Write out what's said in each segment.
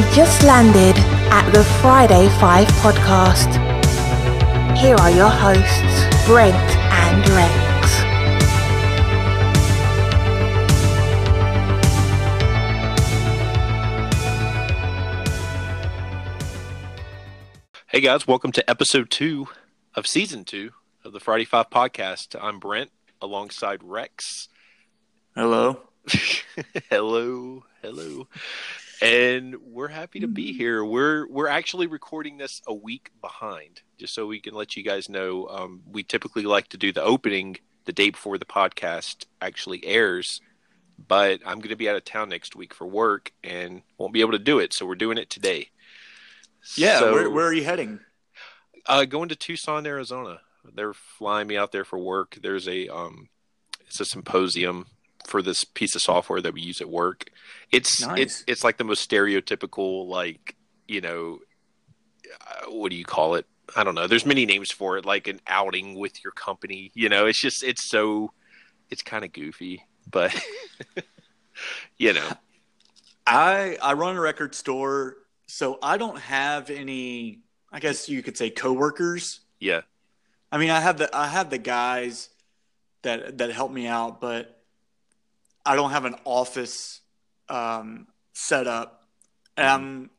You've just landed at the Friday 5 podcast. Here are your hosts, Brent and Rex. Hey guys, welcome to episode two of season two of the Friday Five podcast. I'm Brent alongside Rex. Hello. hello, hello. And we're happy to be here. We're we're actually recording this a week behind, just so we can let you guys know. Um, we typically like to do the opening the day before the podcast actually airs, but I'm going to be out of town next week for work and won't be able to do it. So we're doing it today. Yeah, So- where, where are you heading? Uh, going to Tucson, Arizona. They're flying me out there for work. There's a um, it's a symposium for this piece of software that we use at work. It's Nice. it's it's like the most stereotypical, like you know, uh, what do you call it? I don't know. There's many names for it, like an outing with your company. You know, it's just it's so it's kind of goofy, but you know, I I run a record store, so I don't have any. I guess you could say coworkers. yeah, I mean, I have the I have the guys that that help me out, but I don't have an office um, set up, and I'm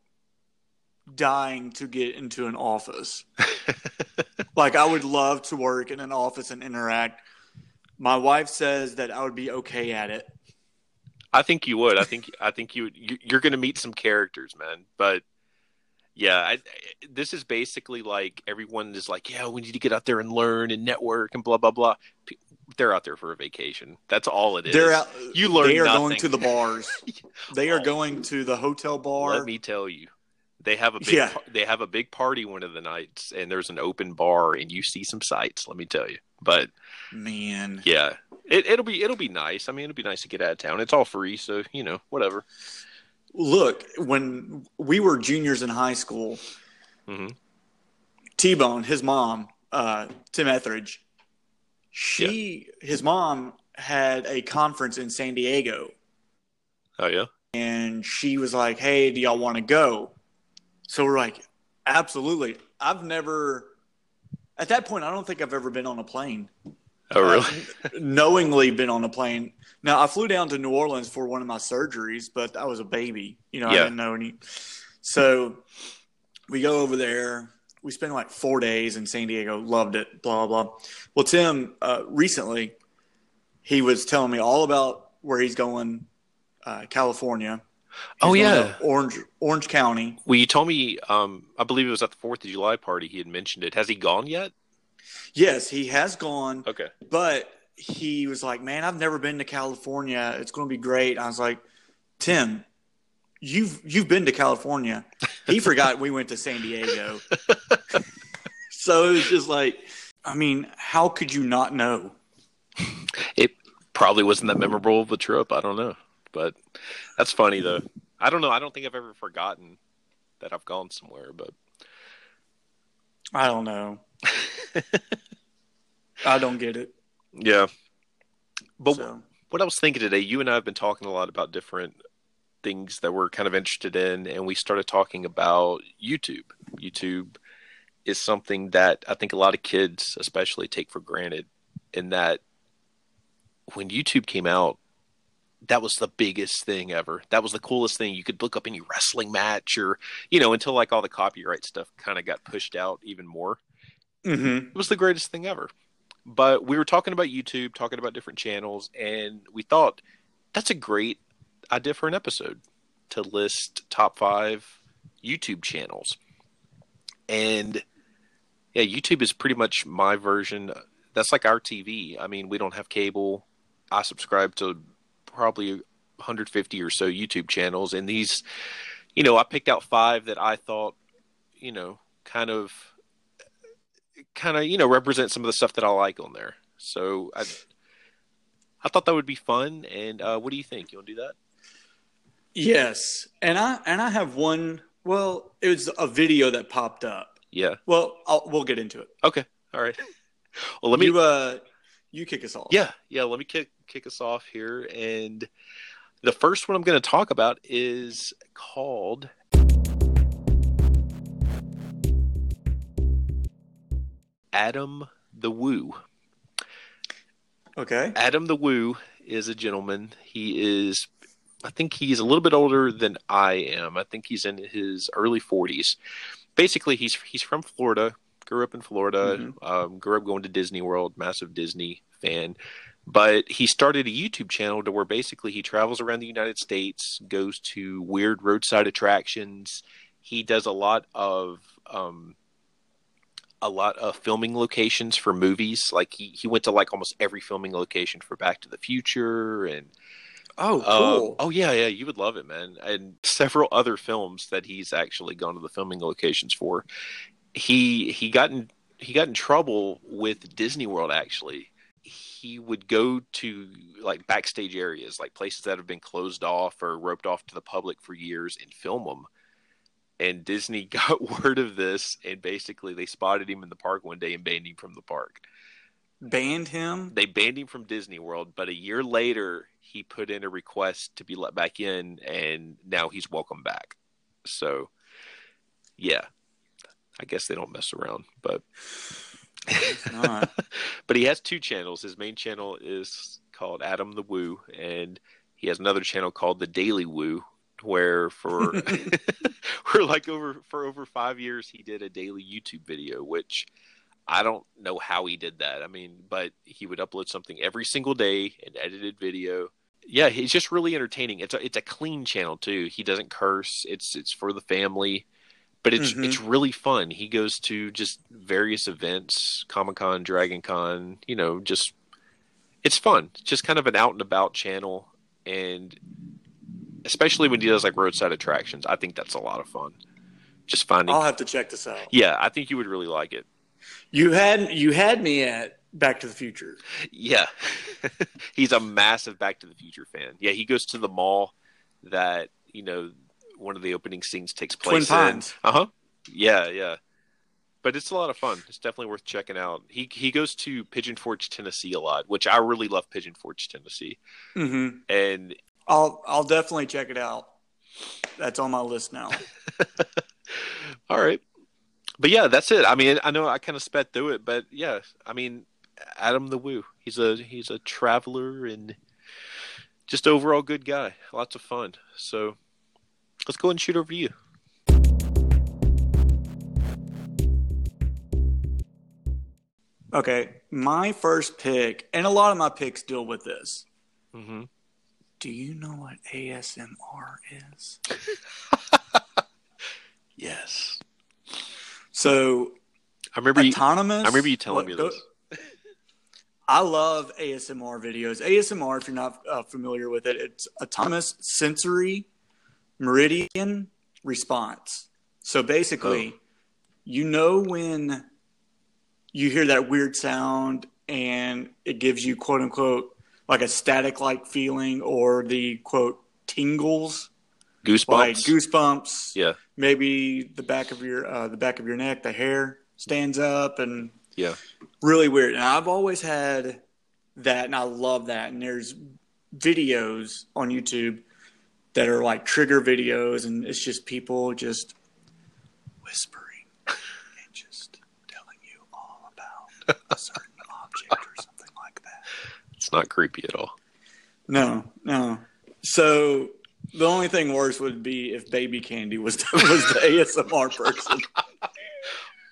dying to get into an office. like I would love to work in an office and interact. My wife says that I would be okay at it. I think you would. I think I think you you- you're going to meet some characters, man. But yeah, I, this is basically like everyone is like, yeah, we need to get out there and learn and network and blah blah blah. They're out there for a vacation. That's all it is. They're out. You learn They are nothing. going to the bars. They are Oh. going to the hotel bar. Let me tell you, they have a big Yeah. they have a big party one of the nights, and there's an open bar, and you see some sights. Let me tell you. But Man, yeah, it, it'll be it'll be nice. I mean, it'll be nice to get out of town. It's all free, so you know, whatever. Look when we were juniors in high school. hmm T Bone, his mom, uh, Tim Etheridge, she, his mom had a conference in San Diego, Oh yeah. and she was like, "Hey, do y'all want to go?" So we're like, "Absolutely." I've never, at that point, I don't think I've ever been on a plane. Oh really? Knowingly been on a plane. Now I flew down to New Orleans for one of my surgeries, but I was a baby. You know, I didn't know any. So we go over there. We spent like four days in San Diego. Loved it. Blah blah. Well, Tim uh, recently he was telling me all about where he's going, uh, California. Oh, He's going yeah. Orange Orange County. Well, you told me, um, I believe it was at the Fourth of July party. He had mentioned it. Has he gone yet? Yes, he has gone. Okay. but he was like, "Man, I've never been to California. It's going to be great." I was like, "Tim, you've you've been to California." He forgot we went to San Diego. so it was just like, I mean, how could you not know? It probably wasn't that memorable of a trip. I don't know, but that's funny though. I don't know. I don't think I've ever forgotten that I've gone somewhere, but I don't know. I don't get it. Yeah. But So, what I was thinking today, you and I have been talking a lot about different things that we're kind of interested in, and we started talking about YouTube. YouTube is something that I think a lot of kids, especially, take for granted. In that, when YouTube came out, that was the biggest thing ever. That was the coolest thing. You could look up any wrestling match, or you know, until like all the copyright stuff kind of got pushed out even more mhm. it was the greatest thing ever. But we were talking about YouTube, talking about different channels, and we thought that's a great idea for an episode to list top five YouTube channels. And yeah, YouTube is pretty much my version. That's like our TV. I mean, we don't have cable. I subscribe to probably 150 or so YouTube channels, and these, you know, I picked out five that I thought, you know, kind of kind of you know represent some of the stuff that I like on there. So I I thought that would be fun. And uh, what do you think? You want to do that? Yes, and I and I have one. Well, it was a video that popped up. Yeah. Well, I'll, we'll get into it. Okay. All right. Well, let me. you uh, you kick us off. yeah, yeah. Let me kick kick us off here, and the first one I'm going to talk about is called Adam the Woo. Okay. Adam the Woo is a gentleman. He is, I think he's a little bit older than I am. I think he's in his early 40s. Basically, he's he's from Florida. Grew up in Florida. Mhm. Um, grew up going to Disney World. Massive Disney fan. But he started a YouTube channel to where basically he travels around the United States, goes to weird roadside attractions. He does a lot of um, a lot of filming locations for movies. Like he, he went to like almost every filming location for Back to the Future and Oh, um, cool. oh yeah, yeah, you would love it, man. And several other films that he's actually gone to the filming locations for. He he got in he got in trouble with Disney World actually. He would go to like backstage areas, like places that have been closed off or roped off to the public for years and film them. And Disney got word of this and basically they spotted him in the park one day and banned him from the park Banned him. they banned him from Disney World, but a year later he put in a request to be let back in, and now he's welcome back. So, yeah, I guess they don't mess around, but but he has two channels. His main channel is called Adam the Woo, and he has another channel called the Daily Woo, where for for like over for over five years he did a daily YouTube video, which I don't know how he did that. I mean, but he would upload something every single day, an edited video. Yeah, he's just really entertaining. It's a it's a clean channel too. He doesn't curse. It's it's for the family, but it's Mhm. it's really fun. He goes to just various events, Comic Con, Dragon Con. You know, just it's fun. It's just kind of an out and about channel, and especially when he does like roadside attractions, I think that's a lot of fun. Just finding. I'll have to check this out. yeah, I think you would really like it. You had you had me at Back to the Future. Yeah. He's a massive Back to the Future fan. Yeah, he goes to the mall that, you know, one of the opening scenes takes Twin place in. Pines. Uh huh. Yeah, yeah. But it's a lot of fun. It's definitely worth checking out. He he goes to Pigeon Forge, Tennessee a lot, which I really love Pigeon Forge, Tennessee. Mm-hmm. And I'll I'll definitely check it out. That's on my list now. all right. But yeah, that's it. I mean, I know I kind of sped through it, but yeah, I mean, Adam the Woo. He's a he's a traveler and just overall good guy. Lots of fun. So let's go and shoot over to you. Okay, my first pick, and a lot of my picks deal with this. Mm-hmm. Do you know what ASMR is? Yes, So I remember. You, autonomous. I remember you telling what me this. I love ASMR videos. ASMR, if you're not uh, familiar with it, it's autonomous sensory meridian response. So basically, Oh. you know when you hear that weird sound and it gives you quote unquote like a static like feeling or the quote tingles Goosebumps. like goosebumps Yeah, maybe the back of your uh, the back of your neck the hair stands up and yeah. really weird. And I've always had that, and I love that. And there's videos on YouTube that are like trigger videos, and it's just people just whispering and just telling you all about a certain object or something like that. It's not creepy at all. No, no. So the only thing worse would be if Baby Candy was was the ASMR person.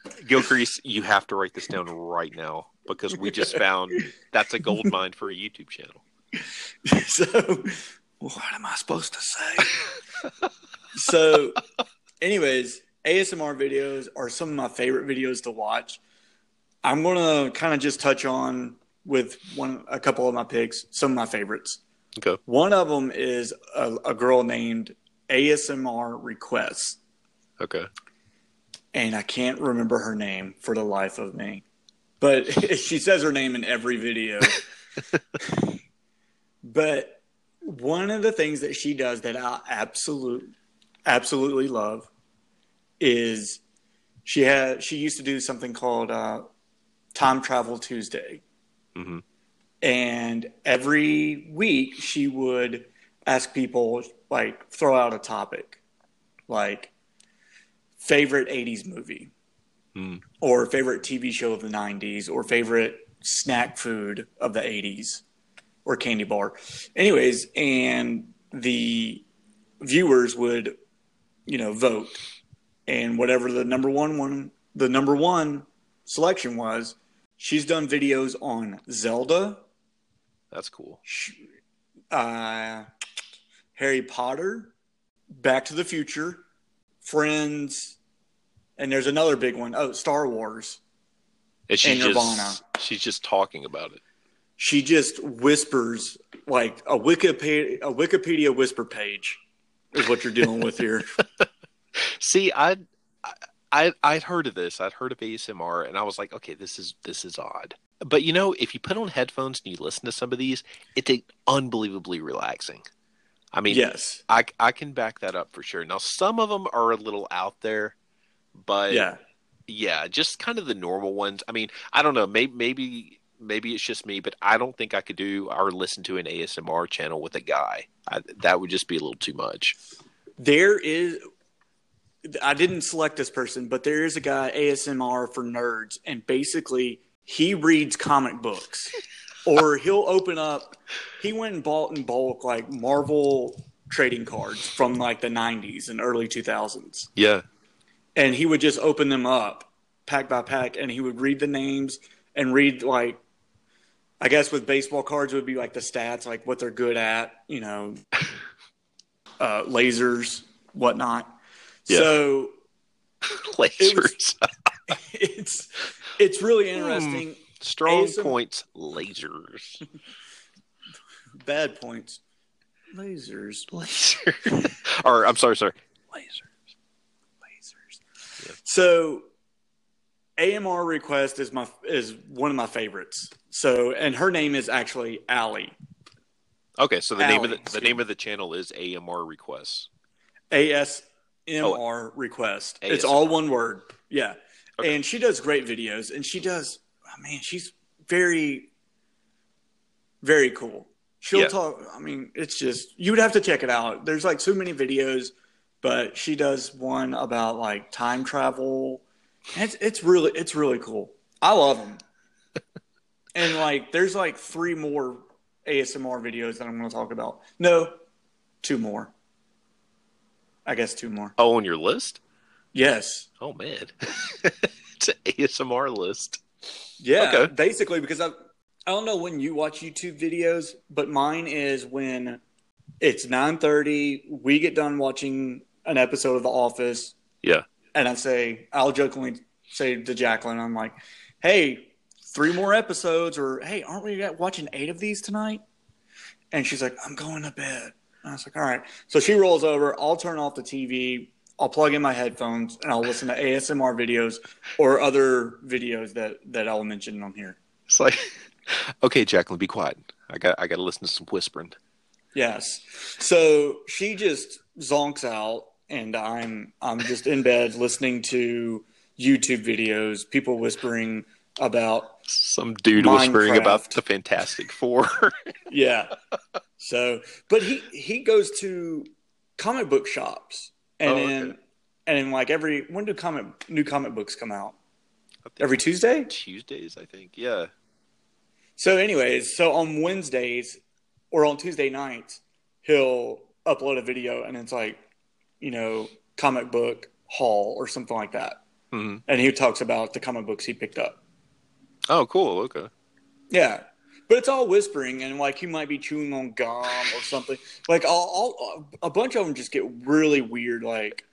Gilcrease, you have to write this down right now because we just found that's a gold mine for a YouTube channel. so what am I supposed to say? so, anyways, ASMR videos are some of my favorite videos to watch. I'm gonna kind of just touch on with one a couple of my picks, some of my favorites. Okay. One of them is a, a girl named ASMR Requests, Okay. and I can't remember her name for the life of me. But she says her name in every video. but one of the things that she does that I absolute absolutely love is she had she used to do something called uh, Time Travel Tuesday, hmm and every week she would ask people like throw out a topic like favorite 80s movie Hmm. or favorite TV show of the 90s or favorite snack food of the 80s or candy bar. Anyways, and the viewers would, you know, vote. And whatever the number one one, the number one selection was, she's done videos on Zelda, That's cool. uh, Harry Potter, Back to the Future, Friends, and there's another big one. Oh, Star Wars. And she's And Nirvana. just she's just talking about it. She just whispers like a Wikipedia a Wikipedia whisper page is what you're dealing with here. See, I, I, I'd heard of this. I'd heard of ASMR, and I was like, okay, this is this is odd. But you know, if you put on headphones and you listen to some of these, it's unbelievably relaxing. I mean, yes. I I can back that up for sure. Now, some of them are a little out there, but Yeah. yeah, just kind of the normal ones. I mean, I don't know. Maybe maybe maybe it's just me, but I don't think I could do or listen to an ASMR channel with a guy. I, that would just be a little too much. There is I didn't select this person, but there is a guy ASMR for nerds and basically he reads comic books. or he'll open up he went and bought in bulk like Marvel trading cards from like the 90s and early 2000s. Yeah, and he would just open them up pack by pack and he would read the names and read like i guess with baseball cards would be like the stats like what they're good at you know uh, lasers whatnot Yeah. so lasers, it's it's really hmm. interesting strong ASM points, lasers, bad points lasers laser. or I'm sorry, sorry, lasers. lasers. Yeah. So AMR request is my is one of my favorites. So and her name is actually Allie. Okay, so the name of the, the name of the channel is AMR requests. ASMR request. It's all one word. Yeah. Okay. And she does great videos and she does oh man, she's very very cool. She'll Yeah. talk I mean, it's just you would have to check it out. There's like so many videos, but she does one about like time travel. It's it's really it's really cool. I love them. and like there's like three more ASMR videos that I'm going to talk about. No, two more. I guess two more. Oh, on your list? Yes. Oh man, it's an ASMR list. Yeah. Okay. Basically, because I I don't know when you watch YouTube videos, but mine is when it's nine thirty. We get done watching an episode of The Office, Yeah. and I say I'll jokingly say to Jacqueline, I'm like, "Hey, three more episodes," or "Hey, aren't we watching eight of these tonight?" And she's like, "I'm going to bed." I was like, "All right." So she rolls over. I'll turn off the TV. I'll plug in my headphones and I'll listen to ASMR videos or other videos that that I'll mention on here. It's like, okay, Jacqueline, be quiet. I got I got to listen to some whispering. Yes. So she just zonks out, and I'm I'm just in bed listening to YouTube videos, people whispering about Some dude whispering about the Fantastic Four. yeah. So, but he he goes to comic book shops, and Oh, okay. then and then like every when do comic new comic books come out? Every Tuesday. Tuesdays, I think. Yeah. So, anyways, so on Wednesdays or on Tuesday nights, he'll upload a video and it's like, you know, comic book haul or something like that. hmm And he talks about the comic books he picked up. Oh, cool. Okay. Yeah. But it's all whispering and like he might be chewing on gum or something. Like all, all a bunch of them just get really weird. Like,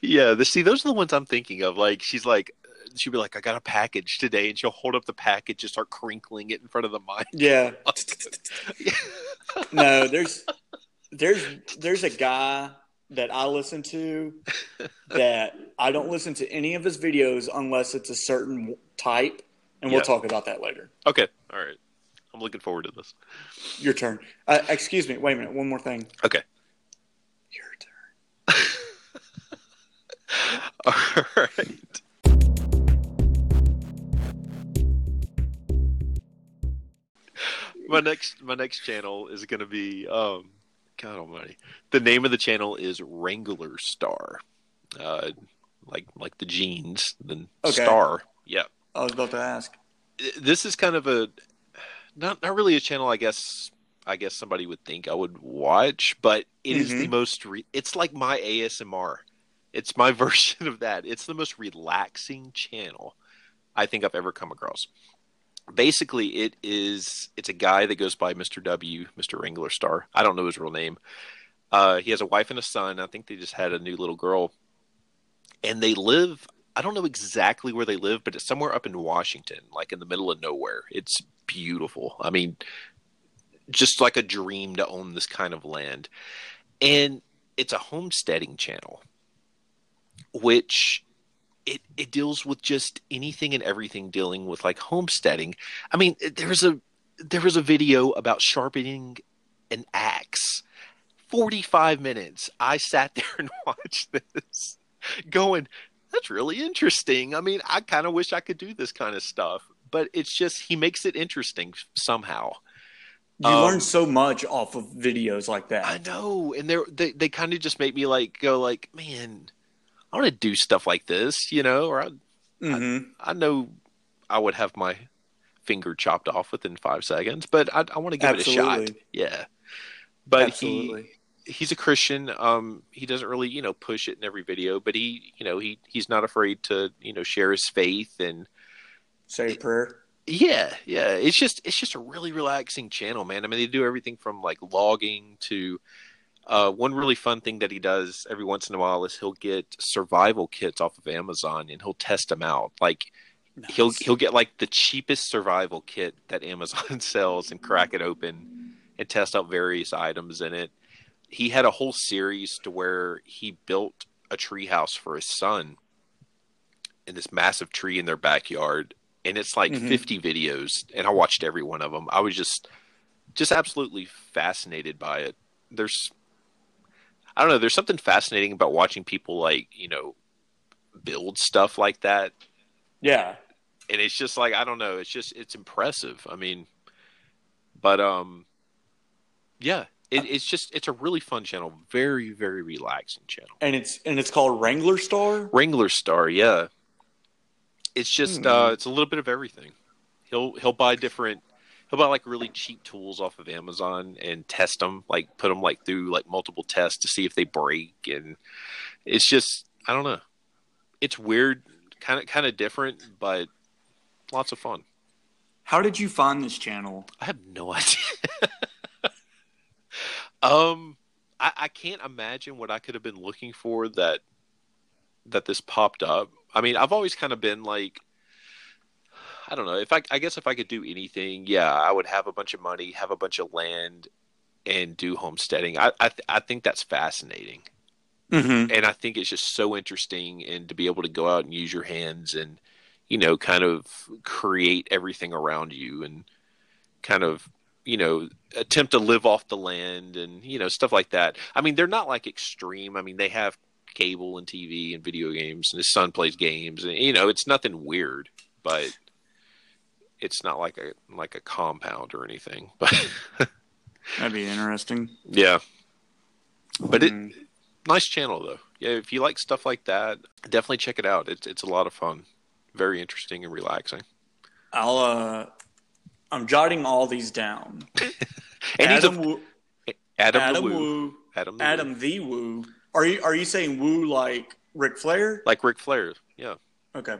Yeah. The, see, those are the ones I'm thinking of. Like, she's like, she'll be like, I got a package today, and she'll hold up the package and start crinkling it in front of the mic. yeah, no, there's there's there's a guy that I listen to that I don't listen to any of his videos unless it's a certain type, and we'll talk about that later. okay. All right. I'm looking forward to this. Your turn. Uh, excuse me. Wait a minute. One more thing. Okay. Your turn. All right. My next my next channel is going to be um God Almighty. The name of the channel is Wrangler Star. Uh, like like the jeans, the Okay. star. Yeah, I was about to ask. this is kind of a not not really a channel. I guess I guess somebody would think I would watch, but it is the Mhm. most. Re- it's like my ASMR. It's my version of that. It's the most relaxing channel I think I've ever come across. Basically, it is. It's a guy that goes by Mr. W, Mr. Wrangler Star. I don't know his real name. Uh, he has a wife and a son. I think they just had a new little girl, and they live. I don't know exactly where they live, but it's somewhere up in Washington, like in the middle of nowhere. It's beautiful. I mean, just like a dream to own this kind of land. And it's a homesteading channel, which it it deals with just anything and everything dealing with like homesteading. I mean, there's a there was a video about sharpening an axe. 45 minutes. I sat there and watched this going, that's really interesting. I mean, I kind of wish I could do this kind of stuff, but it's just he makes it interesting somehow. You Um, learn so much off of videos like that. I know, and they're, they they kind of just make me like go like, man, I want to do stuff like this, you know, or I hmm I know I would have my finger chopped off within five seconds, but I, I want to give it a shot. Yeah, but Absolutely. he he's a Christian. Um, he doesn't really you know push it in every video, but he you know he he's not afraid to you know share his faith and Say a prayer. yeah, yeah. It's just it's just a really relaxing channel, man. I mean, they do everything from like logging to uh, one really fun thing that he does every once in a while is he'll get survival kits off of Amazon and he'll test them out. Like he'll he'll get like the cheapest survival kit that Amazon sells and crack it open and test out various items in it. He had a whole series to where he built a treehouse for his son in this massive tree in their backyard and it's like Mhm. 50 videos and I watched every one of them. I was just just absolutely fascinated by it. There's I don't know, there's something fascinating about watching people like, you know, build stuff like that Yeah. and it's just like I don't know, it's just it's impressive. I mean, but um, yeah, it, it's just it's a really fun channel, very very relaxing channel. And it's and it's called Wrangler Star. Wrangler Star, yeah, it's just Hmm. uh, it's a little bit of everything. He'll he'll buy different. He'll buy like really cheap tools off of Amazon and test them, like put them like through like multiple tests to see if they break, and it's just I don't know. It's weird, kind of kind of different, but lots of fun. How did you find this channel? I have no idea. um, I, I can't imagine what I could have been looking for that that this popped up. I mean, I've always kind of been like, I don't know. If I, I guess if I could do anything, yeah, I would have a bunch of money, have a bunch of land, and do homesteading. I, I, th- I think that's fascinating Mm-hmm. and I think it's just so interesting and to be able to go out and use your hands and you know kind of create everything around you and kind of you know attempt to live off the land and you know stuff like that. I mean, they're not like extreme. I mean, they have cable and TV and video games and his son plays games and you know, it's nothing weird, but it's not like a like a compound or anything. But That'd be interesting. yeah. But it Mm. nice channel though. Yeah, if you like stuff like that, definitely check it out. It's it's a lot of fun. Very interesting and relaxing. I'll uh, I'm jotting all these down. And he's Adam, a Woo, Adam, Adam Woo. Woo, Adam the Adam Woo. the Woo. Are you are you saying Woo like Ric Flair? Like Ric Flair. Yeah. Okay.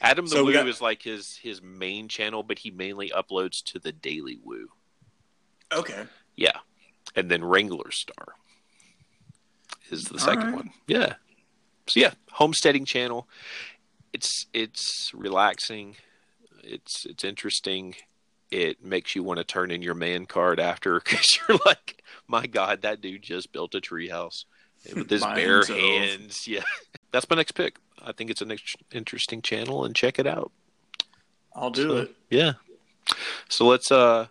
Adam the So Woo got- is like his his main channel, but he mainly uploads to the Daily Woo. Okay. Yeah. And then Wrangler Star is the second right. one. Yeah. So yeah, homesteading channel. It's it's relaxing. It's it's interesting. It makes you want to turn in your man card after because you're like, my God, that dude just built a treehouse with his bare himself. hands. Yeah, that's my next pick. I think it's an ex- interesting channel, and check it out. I'll do So, it. Yeah. So let's uh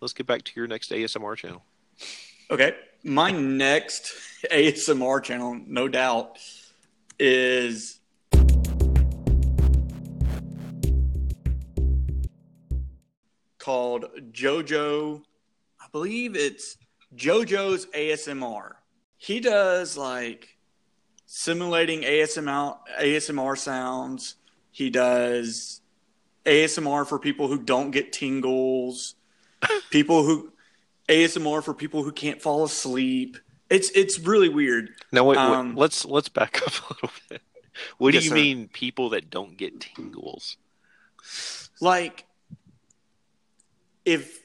let's get back to your next ASMR channel. Okay. My next ASMR channel, no doubt, is called JoJo. I believe it's JoJo's ASMR. He does like simulating ASMR ASMR sounds. He does ASMR for people who don't get tingles, people who ASMR for people who can't fall asleep. It's it's really weird. Now wait, wait, Um, let's let's back up a little bit. What Yes, do you sir. mean people that don't get tingles? Like if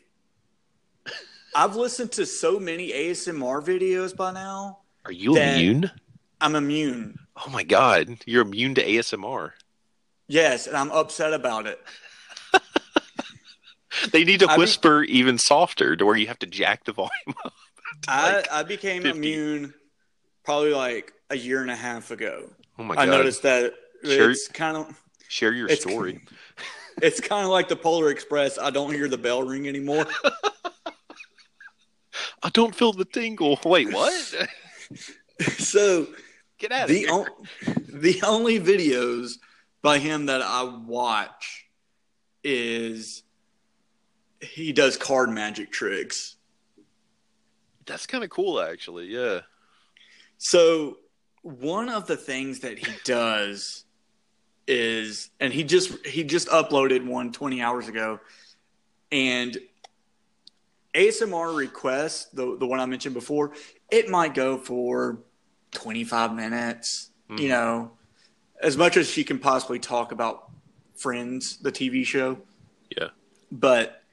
I've listened to so many ASMR videos by now, Are you immune? I'm immune. Oh my god, you're immune to ASMR. Yes, and I'm upset about it. They need to I be- whisper even softer to where you have to jack the volume up. I, like- I became 50. immune probably like a year and a half ago. oh my god. I noticed that Sure. it's kind of Share your it's- story. it's kind of like the Polar Express. I don't hear the bell ring anymore. I don't feel the tingle. Wait, what? so Get out of the here. o- the only videos by him that I watch is he does card magic tricks. That's kind of cool, actually. Yeah. So one of the things that he does is and he just he just uploaded one 20 hours ago and ASMR request, the the one I mentioned before it might go for 25 minutes Mhm. you know as much as she can possibly talk about Friends the TV show Yeah. but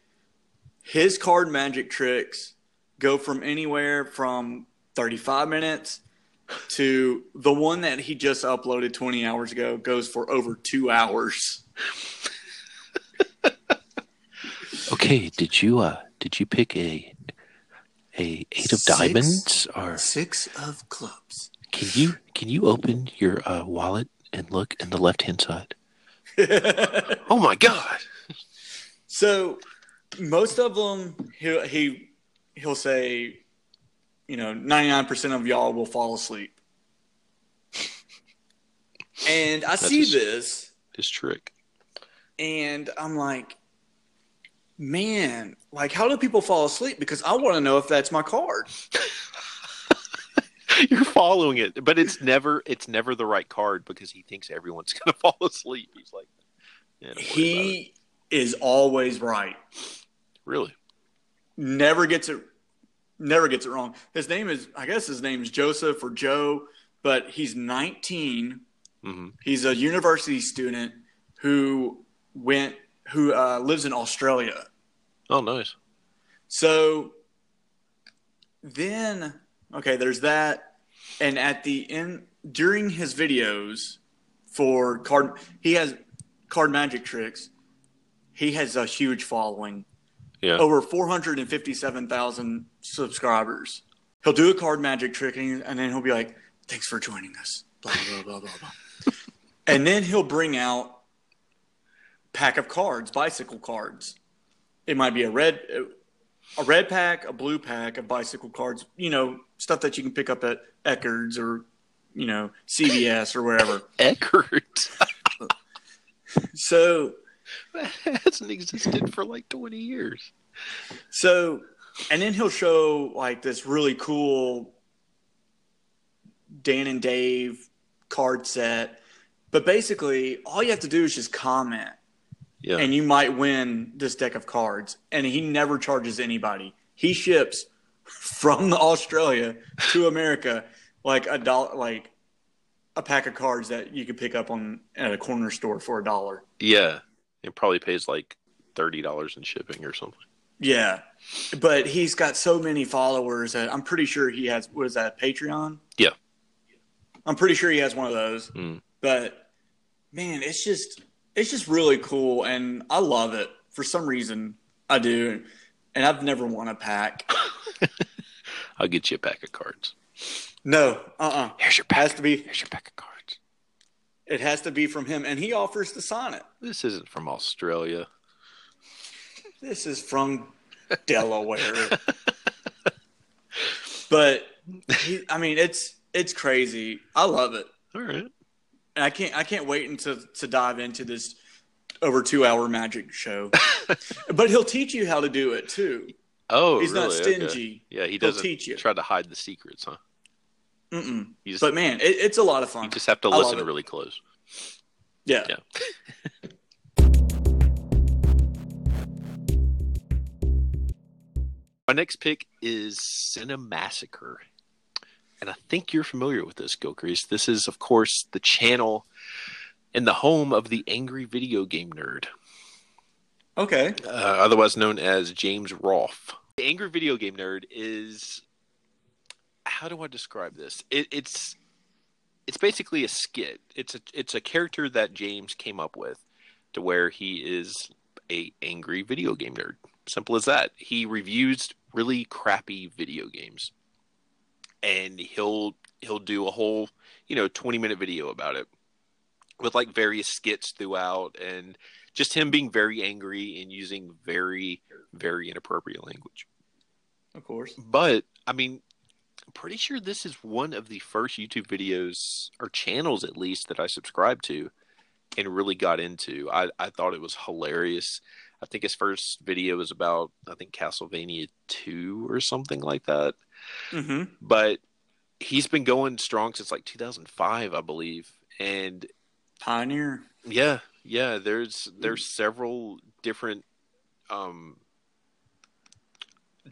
his card magic tricks go from anywhere from 35 minutes to the one that he just uploaded 20 hours ago goes for over two hours. Okay, did you uh did you pick a a eight of Six. diamonds or Six of clubs. can you can you open your uh, wallet and look in the left hand side? Oh my god. so most of them, he, he, he'll say, you know, 99% of y'all will fall asleep. And I see just- this His trick. and I'm like, man, like, how do people fall asleep? Because I want to know if that's my card. You're following it, but it's never it's never the right card because he thinks everyone's gonna fall asleep. He's like, yeah, don't worry about it. He is always right. really Never gets it. Never gets it wrong. His name is, I guess, his name is Joseph or Joe, but he's 19. hmm He's a university student who went, who uh, lives in Australia. Oh, nice. So then, okay, there's that. And at the end, during his videos for card, he has card magic tricks. He has a huge following, Yeah. over 457,000 subscribers. He'll do a card magic trick and, and then he'll be like, thanks for joining us. Blah, blah, blah, blah, blah. and then he'll bring out pack of cards, bicycle cards. It might be a red, a red pack, a blue pack of bicycle cards. You know, stuff that you can pick up at Eckerd's or you know CVS or wherever. Eckerd. So, that hasn't existed for like 20 years. so, and then he'll show like this really cool Dan and Dave card set. But basically, all you have to do is just comment. Yeah. and you might win this deck of cards. And he never charges anybody. He ships from Australia to America like a dollar, like a pack of cards that you could pick up on at a corner store for a dollar. yeah. It probably pays like $30 in shipping or something. Yeah, but he's got so many followers that I'm pretty sure he has. What is that? Patreon? Yeah. I'm pretty sure he has one of those. Mm. But man, it's just it's just really cool, and I love it for some reason. I do, and I've never won a pack. I'll get you a pack of cards. No, uh, uh Here's your has pack. to be. Here's your pack of cards. It has to be from him, and he offers to sign it. This isn't from Australia. This is from Delaware. but he, I mean, it's it's crazy. I love it. All right. And I can't I can't wait until to dive into this over two hour magic show. but he'll teach you how to do it too. Oh, He's not really? Okay. stingy. Yeah, he He'll doesn't teach you. try to hide the secrets, huh? Mm-mm. Just, But man, it, it's a lot of fun. you just have to I listen really close. yeah. Yeah. My next pick is Cinemassacre. And I think you're familiar with this, Gilcrease. This is, of course, the channel and the home of the angry video game nerd, Okay. uh, otherwise known as James Rolfe. The angry video game nerd is how do I describe this? It, it's it's basically a skit. It's a it's a character that James came up with to where he is a angry video game nerd. Simple as that. He reviews really crappy video games. And he'll he'll do a whole, you know, 20 minute video about it with like various skits throughout and just him being very angry and using very very inappropriate language. Of course. But I mean, I'm pretty sure this is one of the first YouTube videos or channels, at least, that I subscribed to and really got into. I, I thought it was hilarious. I think his first video was about, I think, Castlevania 2 or something like that. Mm-hmm. But he's been going strong since like 2005, I believe. And Pioneer. yeah, yeah. There's there's several different um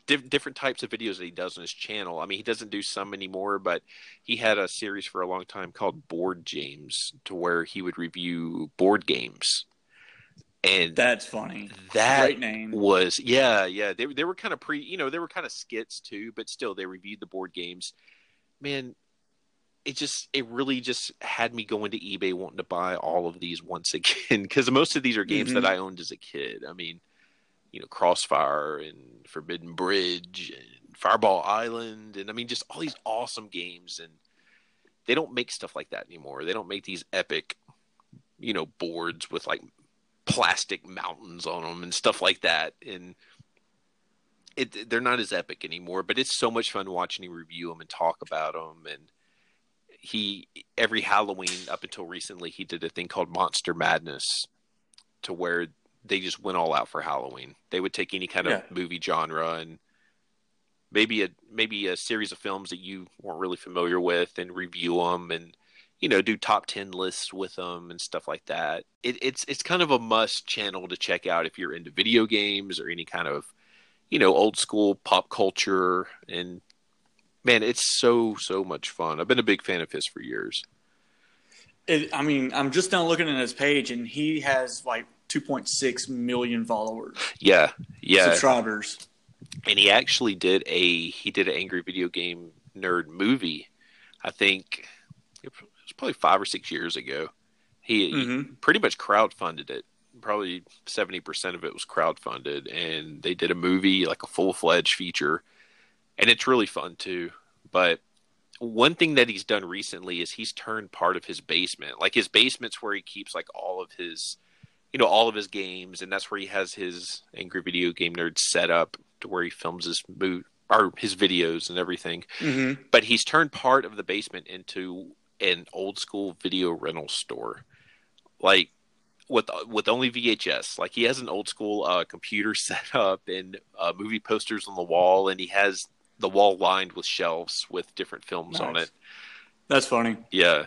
diff- different types of videos that he does on his channel. I mean, he doesn't do some anymore, but he had a series for a long time called Board James, to where he would review board games, and That's funny. that Great name. was yeah, yeah. They they were kind of pre, you know, they were kind of skits too, but still they reviewed the board games. Man, it just it really just had me going to eBay wanting to buy all of these once again because most of these are games Mhm. that I owned as a kid. I mean, you know, Crossfire and Forbidden Bridge and Fireball Island, and I mean, just all these awesome games. And they don't make stuff like that anymore. They don't make these epic, you know, boards with like plastic mountains on them and stuff like that. And it they're not as epic anymore. But it's so much fun watching him review them and talk about them. And he every Halloween up until recently, he did a thing called Monster Madness, to where they just went all out for Halloween. They would take any kind of movie genre and maybe a maybe a series of films that you weren't really familiar with and review them and you know do top 10 lists with them and stuff like that. It, it's it's kind of a must channel to check out if you're into video games or any kind of you know old school pop culture. And man it's so so much fun. I've been a big fan of his for years. It, I mean, I'm just now looking at his page, and he has like 2.6 million followers, yeah yeah. Subscribers. and he actually did a he did an angry video game nerd movie i think probably five or six years ago he, he Mhm. pretty much crowdfunded it probably 70% of it was crowdfunded and they did a movie like a full-fledged feature and it's really fun too but one thing that he's done recently is he's turned part of his basement like his basement's where he keeps like all of his you know all of his games and that's where he has his angry video game nerd set up to where he films his mo- or his videos and everything Mm-hmm. but he's turned part of the basement into an old school video rental store. Like with with only VHS like he has an old school uh, computer set up and uh, movie posters on the wall and he has the wall lined with shelves with different films on it. That's funny. yeah.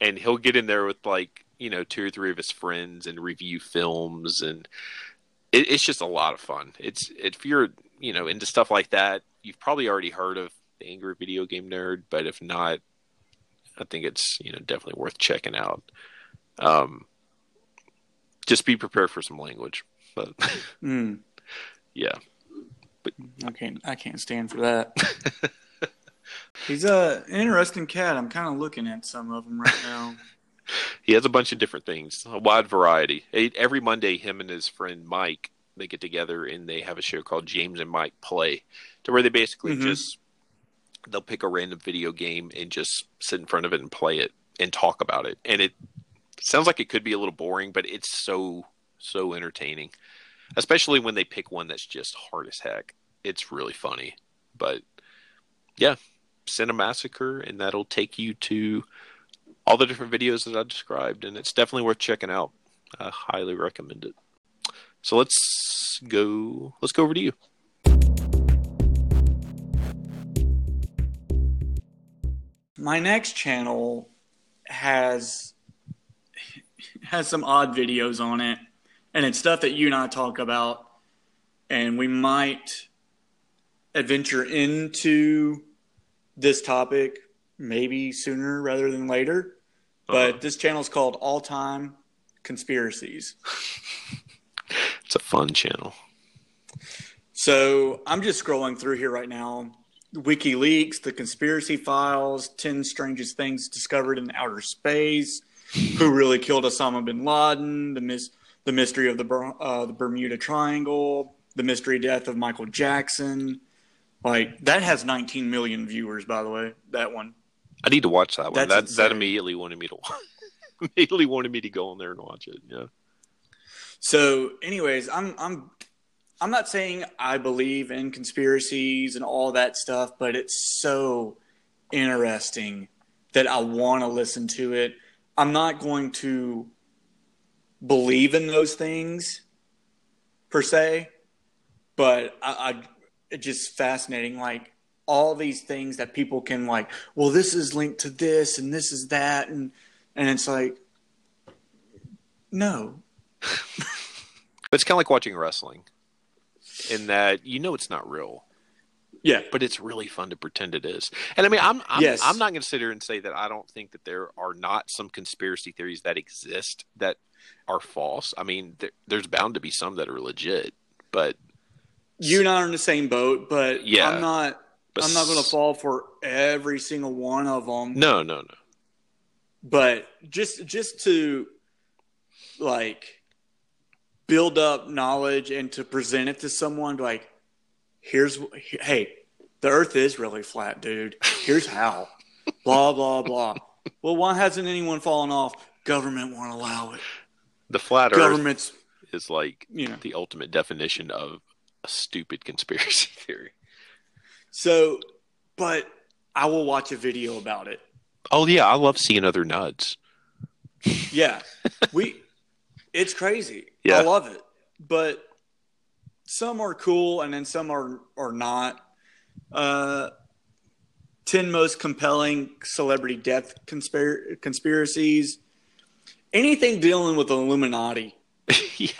And he'll get in there with like you know two or three of his friends and review films and it, it's just a lot of fun. It's if you're you know into stuff like that you've probably already heard of the angry video game nerd but if not i think it's you know definitely worth checking out um just be prepared for some language but Mm. yeah I can't. I can't stand for that. He's a an interesting cat. I'm kind of looking at some of them right now. he has a bunch of different things a wide variety every monday him and his friend mike they get together and they have a show called james and mike play to where they basically Mhm. just they'll pick a random video game and just sit in front of it and play it and talk about it and it sounds like it could be a little boring but it's so so entertaining especially when they pick one that's just hard as heck it's really funny but yeah cinemassacre and that'll take you to all the different videos that I described, and it's definitely worth checking out. I highly recommend it. So let's go. Let's go over to you. My next channel has has some odd videos on it, and it's stuff that you and I talk about, and we might adventure into this topic maybe sooner rather than later. But Uh-huh. this channel is called All Time Conspiracies. It's a fun channel. So I'm just scrolling through here right now. WikiLeaks, the conspiracy files, 10 strangest things discovered in outer space, who really killed Osama bin Laden, the, mis- the mystery of the, uh, the Bermuda Triangle, the mystery death of Michael Jackson. Like, that has 19 million viewers, by the way, that one. I need to watch that one. That's that insane. that immediately wanted me to immediately wanted me to go on there and watch it. Yeah. So, anyways, I'm I'm I'm not saying I believe in conspiracies and all that stuff, but it's so interesting that I want to listen to it. I'm not going to believe in those things per se, but I, I it's just fascinating. Like all these things that people can like, well, this is linked to this and this is that, and and it's like, no, But it's kind of like watching wrestling, in that you know it's not real, yeah, but it's really fun to pretend it is. And I mean, I'm I'm, Yes. I'm not going to sit here and say that I don't think that there are not some conspiracy theories that exist that are false. I mean, there, there's bound to be some that are legit, but you and I are in the same boat, but Yeah. I'm not. but I'm not going to fall for every single one of them. No, no, no. But just just to like build up knowledge and to present it to someone, like here's hey, the Earth is really flat, dude. Here's how. blah blah blah. Well, why hasn't anyone fallen off? Government won't allow it. The flat Earth Government's, is like you know. the ultimate definition of a stupid conspiracy theory. So, but I will watch a video about it. Oh yeah, I love seeing other nuds. Yeah, we. It's crazy. Yeah. I love it, but some are cool and then some are are not. Uh, Ten most compelling celebrity death conspir- conspiracies. Anything dealing with the Illuminati. yeah,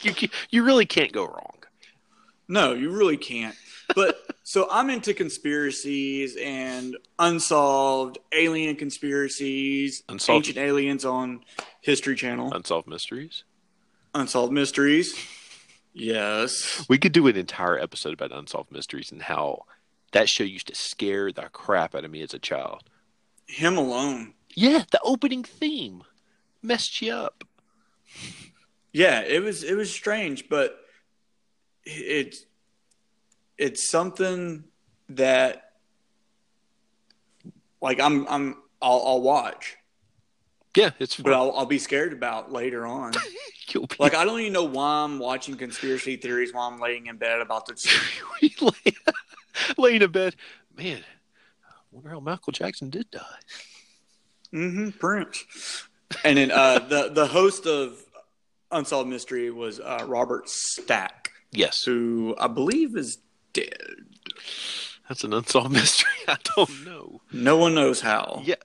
you you- you really can't go wrong. No, you really can't. But so I'm into conspiracies and unsolved alien conspiracies, Unsolved- ancient aliens on History Channel, Unsolved mysteries. Unsolved mysteries. Yes. We could do an entire episode about unsolved mysteries and how that show used to scare the crap out of me as a child. Him alone. Yeah, the opening theme messed you up. Yeah, it was it was strange, but it's it's something that like I'm I'm I'll, I'll watch, Yeah, it's but. I'll I'll be scared about later on. Be Like I don't even know why I'm watching conspiracy theories while I'm laying in bed about this. lay, laying in bed. Man, I wonder how Michael Jackson did die. Mm-hmm. Prince. And then uh, the the host of Unsolved Mystery was uh, Robert Stack, Yes, who I believe is dead. that's an unsolved mystery. I don't know. No one knows how. Yeah,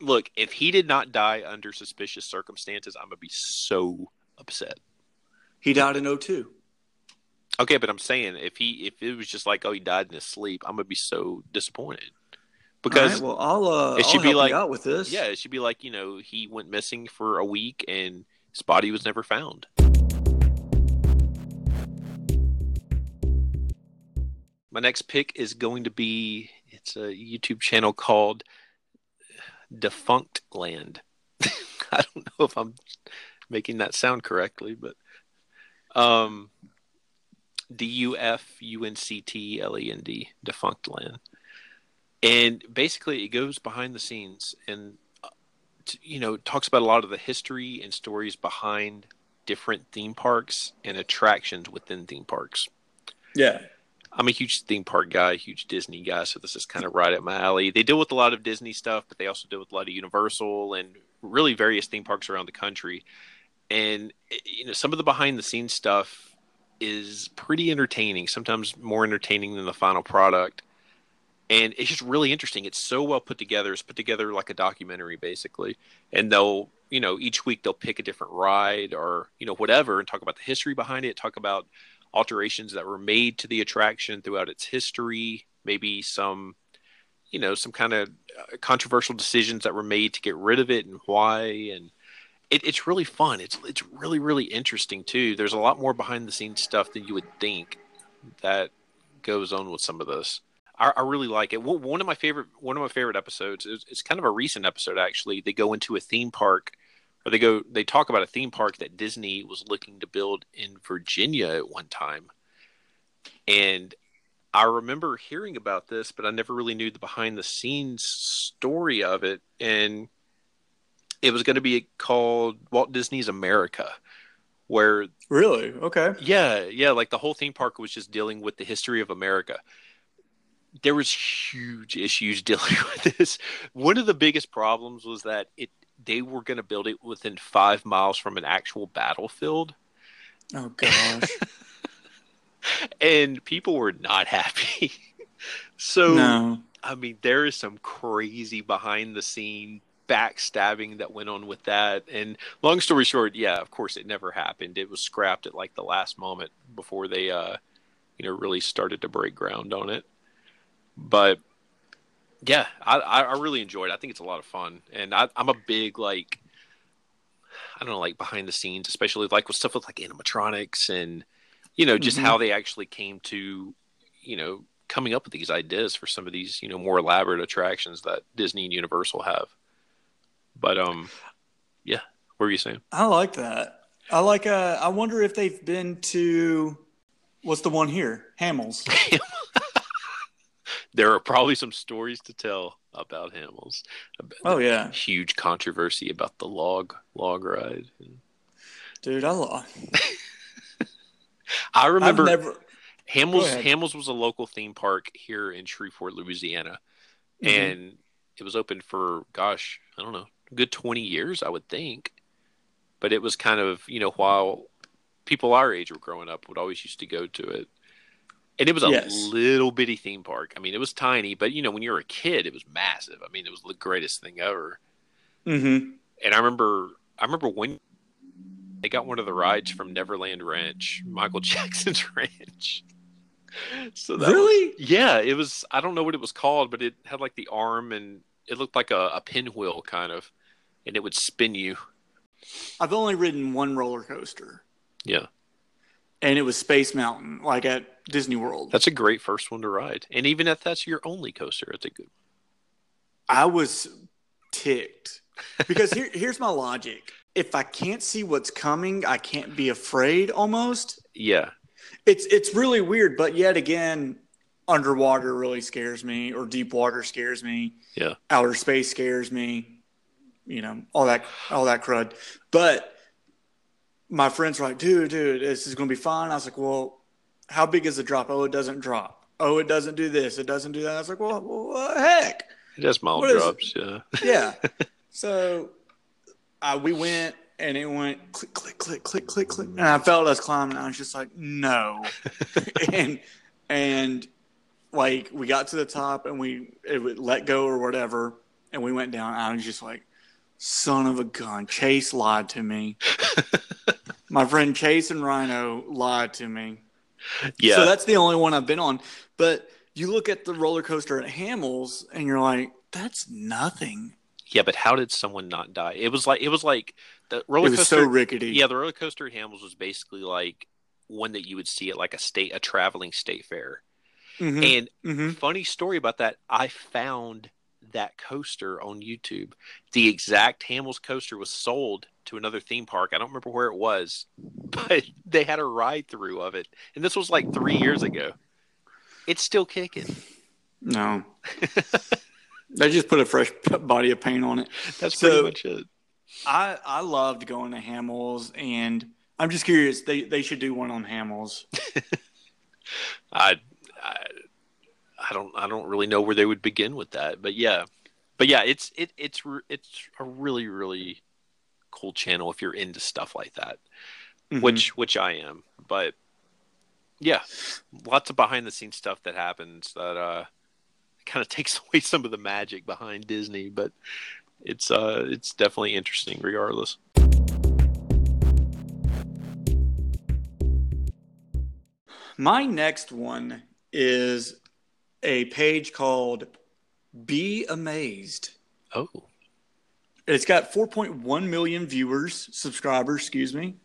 look, if he did not die under suspicious circumstances, I'm gonna be so upset. He died in 02. Okay, but I'm saying if he if it was just like oh he died in his sleep, I'm gonna be so disappointed because right, well, I'll uh, it should I'll be like- out with this. yeah, it should be like you know he went missing for a week and his body was never found. My next pick is going to be it's a YouTube channel called Defunct Land. I don't know if I'm making that sound correctly, but um D U F U N C T L E N D Defunctland. And basically it goes behind the scenes and uh, you know talks about a lot of the history and stories behind different theme parks and attractions within theme parks. yeah, I'm a huge theme park guy, huge Disney guy, so this is kind of right up my alley. They deal with a lot of Disney stuff, but they also deal with a lot of Universal and really various theme parks around the country. And you know, some of the behind the scenes stuff is pretty entertaining, sometimes more entertaining than the final product. and it's just really interesting. It's so well put together. It's put together like a documentary, basically. And they'll, you know, each week they'll pick a different ride or you know whatever and talk about the history behind it. Talk about alterations that were made to the attraction throughout its history. Maybe some, you know, some kind of uh, controversial decisions that were made to get rid of it and why. And it, it's really fun. It's it's really really interesting too. There's a lot more behind the scenes stuff than you would think that goes on with some of this. I, I really like it. One of my favorite one of my favorite episodes is it's kind of a recent episode actually. They go into a theme park, or they go they talk about a theme park that Disney was looking to build in Virginia at one time, and I remember hearing about this, but I never really knew the behind the scenes story of it. And it was going to be called Walt Disney's America, where really okay, yeah, yeah, like the whole theme park was just dealing with the history of America there was huge issues dealing with this. One of the biggest problems was that it they were going to build it within five miles from an actual battlefield. Oh gosh! and people were not happy. so no. I mean, there is some crazy behind the scene backstabbing that went on with that. And long story short, yeah, of course, it never happened. It was scrapped at like the last moment before they, uh, you know, really started to break ground on it. But yeah, I, I really enjoyed it. I think it's a lot of fun, and I, I'm a big like I don't know, like behind the scenes, especially like with stuff with like animatronics and you know just mm-hmm. how they actually came to you know coming up with these ideas for some of these you know more elaborate attractions that Disney and Universal have. But um, yeah, what were you saying? I like that. I like. Uh, I wonder if they've been to what's the one here, Hamel's. there are probably some stories to tell about Hamel's. Oh yeah, huge controversy about the log log ride. Dude, I love. I remember never... Hamel's. Hamel's was a local theme park here in Shreveport, Louisiana, mm-hmm. and it was open for gosh, I don't know, good twenty years, I would think. But it was kind of you know while people our age were growing up would always used to go to it and it was a yes. little bitty theme park. I mean, it was tiny, but you know, when you were a kid, it was massive. I mean, it was the greatest thing ever. Mm-hmm. And I remember, I remember when they got one of the rides from Neverland Ranch, Michael Jackson's ranch. So that really, was, yeah, it was. I don't know what it was called, but it had like the arm, and it looked like a, a pinwheel kind of, and it would spin you. I've only ridden one roller coaster. Yeah and it was Space Mountain, like at Disney World. That's a great first one to ride, and even if that's your only coaster, it's a good. one. I was ticked because here, here's my logic: if I can't see what's coming, I can't be afraid. Almost. Yeah. It's it's really weird, but yet again, underwater really scares me, or deep water scares me. Yeah. Outer space scares me. You know all that all that crud, but my friends were like, dude, dude, this is going to be fine. I was like, well, how big is the drop? Oh, it doesn't drop. Oh, it doesn't do this. It doesn't do that. I was like, well, what the heck? Just mild what drops, yeah. Yeah. so uh, we went and it went click, click, click, click, click, click. And I felt us climbing. I was just like, no. and, and like we got to the top and we, it would let go or whatever. And we went down. I was just like, son of a gun. Chase lied to me. My friend Chase and Rhino lied to me. Yeah. So that's the only one I've been on. But you look at the roller coaster at Hamel's and you're like, that's nothing. Yeah, but how did someone not die? It was like it was like the roller coaster. so rickety. Yeah, the roller coaster at Hamel's was basically like one that you would see at like a state a traveling state fair. Mm-hmm. And mm-hmm. funny story about that, I found that coaster on YouTube. The exact Hamel's coaster was sold to another theme park. I don't remember where it was, but they had a ride through of it. And this was like three years ago. It's still kicking. No. they just put a fresh body of paint on it. That's so, pretty much it. I, I loved going to Hamel's and I'm just curious. They they should do one on Hamel's. I, I I don't I don't really know where they would begin with that, but yeah, but yeah, it's it it's it's a really really cool channel if you're into stuff like that, mm-hmm. which which I am. But yeah, lots of behind the scenes stuff that happens that uh kind of takes away some of the magic behind Disney, but it's uh it's definitely interesting regardless. My next one is a page called Be Amazed. Oh, It's got 4.1 million viewers, subscribers, excuse me.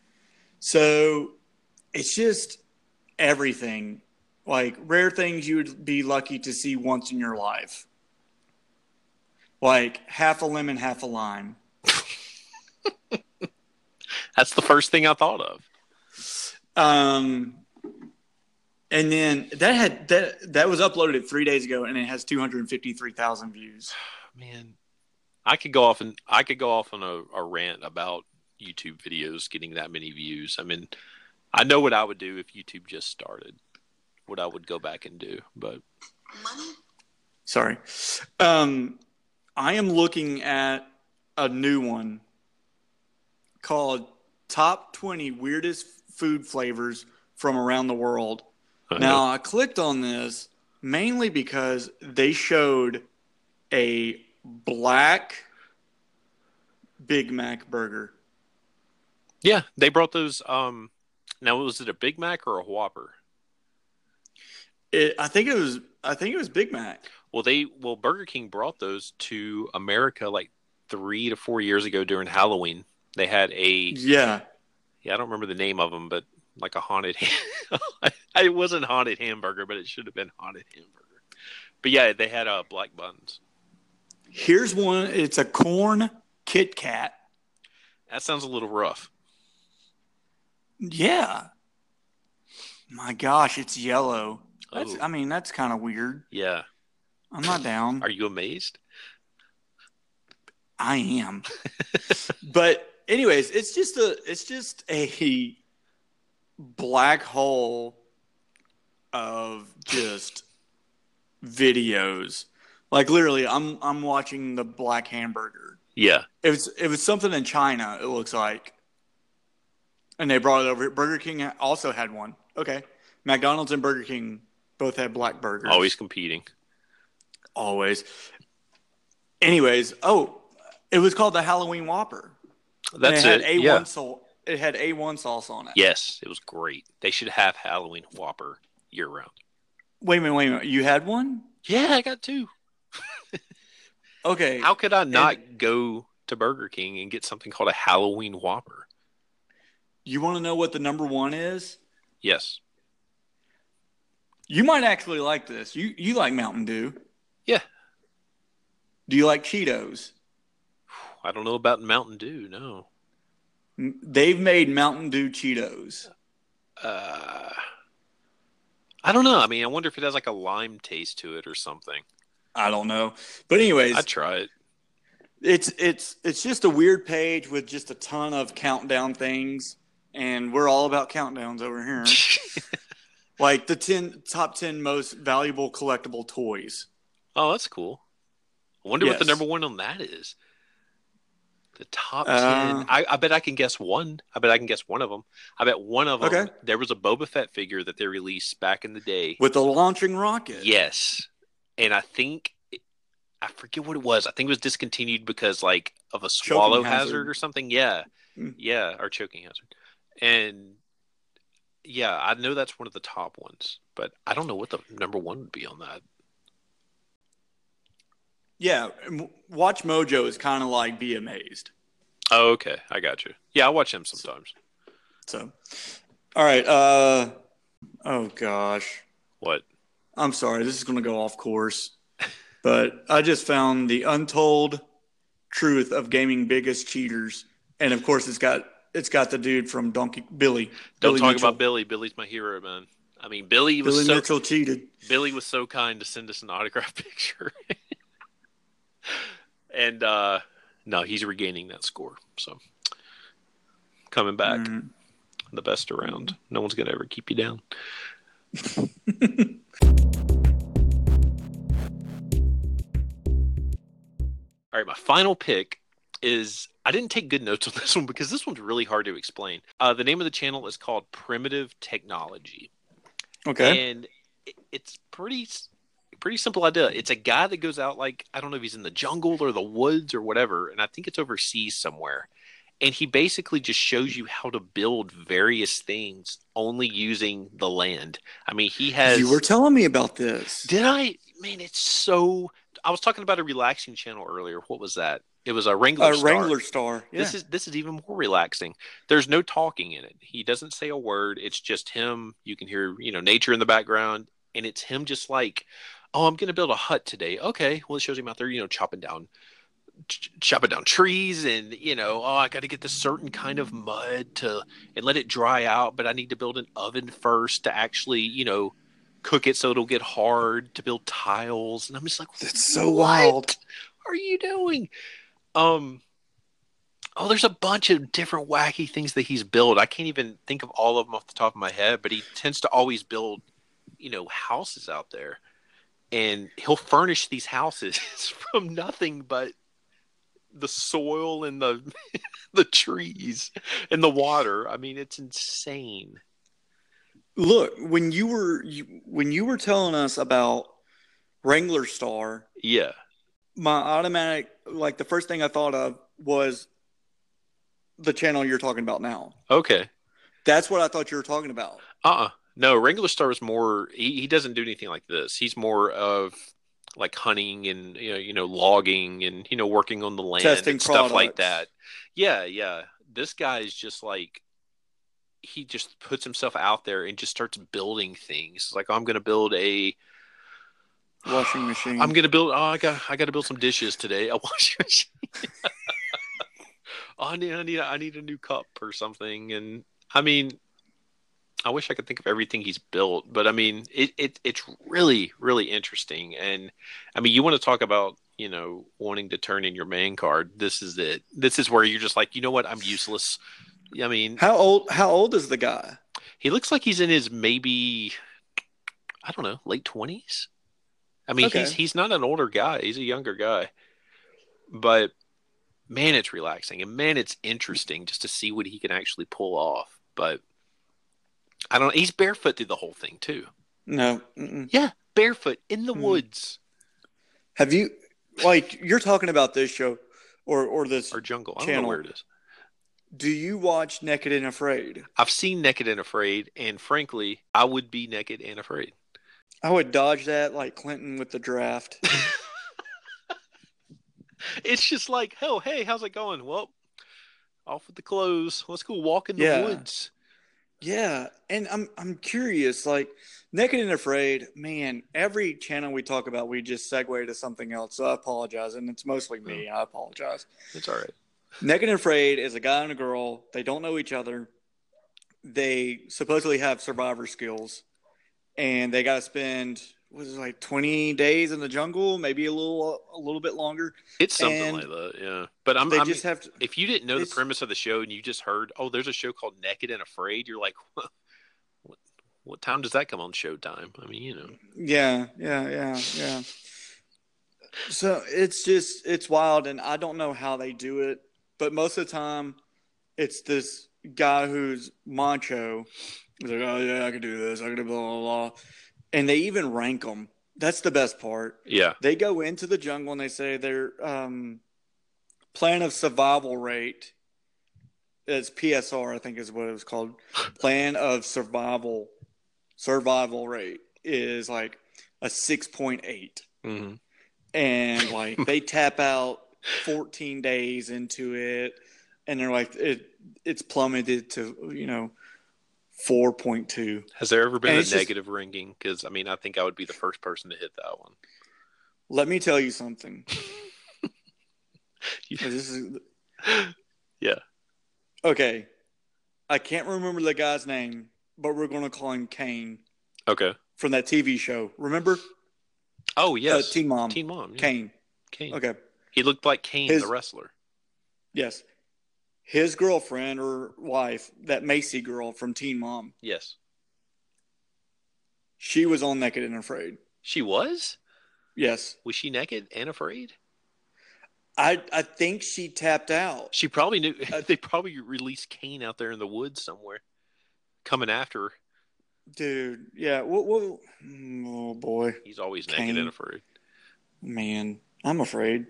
So it's just everything like rare things you would be lucky to see once in your life. Like half a lemon, half a lime. that's the first thing I thought of. Um, and then that had that that was uploaded three days ago, and it has 253,000 views. Man, I could go off and I could go off on a, a rant about YouTube videos getting that many views. I mean, I know what I would do if YouTube just started. What I would go back and do, but Sorry. Um, I am looking at a new one called Top 20 Weirdest Food Flavors from Around the World. Now, I clicked on this mainly because they showed a black Big Mac burger. yeah, they brought those. Um, now was it a Big Mac or a Whopper? It, I think it was. I think it was Big Mac. Well, they well Burger King brought those to America like three to four years ago during Halloween. They had a Yeah, yeah, I don't remember the name of them, but like a haunted. it wasn't haunted hamburger, but it should have been haunted hamburger. But yeah, they had uh, black buns. here's one. It's a corn Kit Kat. That sounds a little rough. Yeah. My gosh, it's yellow. That's, Oh. I mean, that's kind of weird. Yeah, I'm not down. are you amazed? I am. but anyways, it's just a it's just a black hole of just videos. Like literally, I'm I'm watching the black hamburger. Yeah, It was it was something in China. It looks like, and they brought it over. Burger King also had one. Okay, McDonald's and Burger King both had black burgers. always competing. always. Anyways, oh, it was called the Halloween Whopper. And That's it had. A1 yeah. sauce. It had A1 sauce on it. Yes, it was great. They should have Halloween Whopper year round. Wait a minute, wait a minute. You had one? Yeah, I got two. Okay. How could I not go to Burger King and get something called a Halloween Whopper? You want to know what the number one is? Yes. You might actually like this. You you like Mountain Dew. Yeah. Do you like Cheetos? I don't know about Mountain Dew. No. They've made Mountain Dew Cheetos. Uh, I don't know. I mean, I wonder if it has like a lime taste to it or something. I don't know. But anyways, I'd try it. it's it's it's just a weird page with just a ton of countdown things and we're all about countdowns over here. like the 10 top 10 most valuable collectible toys. oh, that's cool. I wonder what the number one on that is. The top Uh, ten. I, I bet I can guess one. I bet I can guess one of them. I bet one of them. Okay. There was a Boba Fett figure that they released back in the day. with the launching rocket. Yes, and I think I forget what it was. I think it was discontinued because like of a swallow hazard. hazard. or something. Yeah, Mm. yeah, or choking hazard. And yeah, I know that's one of the top ones, but I don't know what the number one would be on that. Yeah, WatchMojo is kind of like Be Amazed. Oh, okay, I got you. Yeah, I watch him sometimes. So, all right. Uh, oh gosh, What? I'm sorry. This is going to go off course, but I just found the untold truth of gaming biggest cheaters, and of course, it's got it's got the dude from Donkey Billy. Don't Billy talk Mitchell. about Billy. Billy's my hero, man. I mean, Billy was Billy so Mitchell cheated. Billy was so kind to send us an autograph picture. And uh no, he's regaining that score. So coming back, Mhm. the best around. No one's gonna ever keep you down. All right, my final pick is I didn't take good notes on this one because this one's really hard to explain. Uh, the name of the channel is called Primitive Technology Okay. and it- it's pretty pretty simple idea. It's a guy that goes out like I don't know if he's in the jungle or the woods or whatever, and I think it's overseas somewhere. And he basically just shows you how to build various things only using the land. I mean, he has. You were telling me about this. Did I? Man, it's so. I was talking about a relaxing channel earlier. What was that? It was a Wrangler. A Star. Wranglerstar. Yeah. This is this is even more relaxing. There's no talking in it. He doesn't say a word. It's just him. You can hear you know nature in the background, and it's him just like, oh, I'm going to build a hut today. Okay, well it shows him out there, you know, chopping down, ch- chopping down trees, and you know, oh, I got to get this certain kind of mud to and let it dry out, but I need to build an oven first to actually, you know, cook it so it'll get hard to build tiles. And I'm just like, That's so wild. are you doing? Um, oh, there's a bunch of different wacky things that he's built. I can't even think of all of them off the top of my head, but he tends to always build, you know, houses out there, and he'll furnish these houses from nothing but the soil and the the trees and the water. I mean, it's insane. Look, when you were you, when you were telling us about Wranglerstar, Yeah. my automatic like the first thing I thought of was the channel you're talking about now. Okay. That's what I thought you were talking about. Uh. uh No, Wranglerstar is more. He, he doesn't do anything like this. He's more of like hunting and you know, you know, logging and you know, working on the land Testing and stuff like that. Yeah, yeah. This guy is just like he just puts himself out there and just starts building things. Like I'm going to build a Washing machine. I'm going to build. Oh, I got I got to build some dishes today. A washing machine. oh, I need I need I need a new cup or something. And I mean, I wish I could think of everything he's built, but I mean, it, it it's really really interesting. And I mean, you want to talk about you know wanting to turn in your man card? This is it. This is where you're just like, you know what? I'm useless. I mean, How old how old is the guy? he looks like he's in his maybe I don't know late twenties. I mean, Okay. he's he's not an older guy; he's a younger guy. But man, it's relaxing, and man, it's interesting just to see what he can actually pull off. But I don't. He's barefoot through the whole thing too. No. mm-mm. Yeah, barefoot in the Hmm. woods Have you like you're talking about this show or or this or jungle. I don't know Channel. where it is. do you watch Naked and Afraid? I've seen Naked and Afraid, and frankly, I would be naked and afraid. I would dodge that like Clinton with the draft. It's just like, oh, hey, how's it going? Well, off with the clothes. Let's go walk in the Yeah. woods. Yeah, and I'm I'm curious. Like Naked and Afraid, man. Every channel we talk about, we just segue to something else. So I apologize, and it's mostly me. Mm. I apologize. It's all right. Naked and Afraid is a guy and a girl. They don't know each other. They supposedly have survivor skills, and they got to spend it, like twenty days in the jungle, maybe a little a little bit longer. It's something And like that, yeah. But I'm, They I'm just have to. if you didn't know the premise of the show and you just heard, oh, there's a show called Naked and Afraid, you're like, what? What, what time does that come on Showtime? I mean, you know, Yeah, yeah, yeah, yeah. So it's just it's wild, and I don't know how they do it, but most of the time, it's this guy who's macho. He's like, "Oh yeah, I can do this. I can do blah blah blah," and they even rank them. That's the best part. yeah, They go into the jungle and they say their um, plan of survival rate. It's PSR, I think is what it was called. Plan of survival survival rate is like a six point eight, hmm and like they tap out fourteen days into it, and they're like it it's plummeted to you know four point two. Has there ever been And a it's just- negative ranking? Because I mean, I think I would be the first person to hit that one. Let me tell you something. This is yeah, Okay. I can't remember the guy's name, but we're going to call him Kane okay. from that TV show. Remember? Oh yes, Uh, Teen Mom. Teen Mom, yeah. Kane. Kane. Okay. He looked like Kane, His- the wrestler. Yes. His girlfriend or wife, that Macy girl from Teen Mom, Yes, she was on Naked and Afraid. she was. Yes. Was she naked and afraid? I I think she tapped out. She probably knew. Uh, they probably released Kane out there in the woods somewhere, coming after her. dude. Yeah. What? What? Oh boy, He's always Kane. naked and afraid. man, I'm afraid.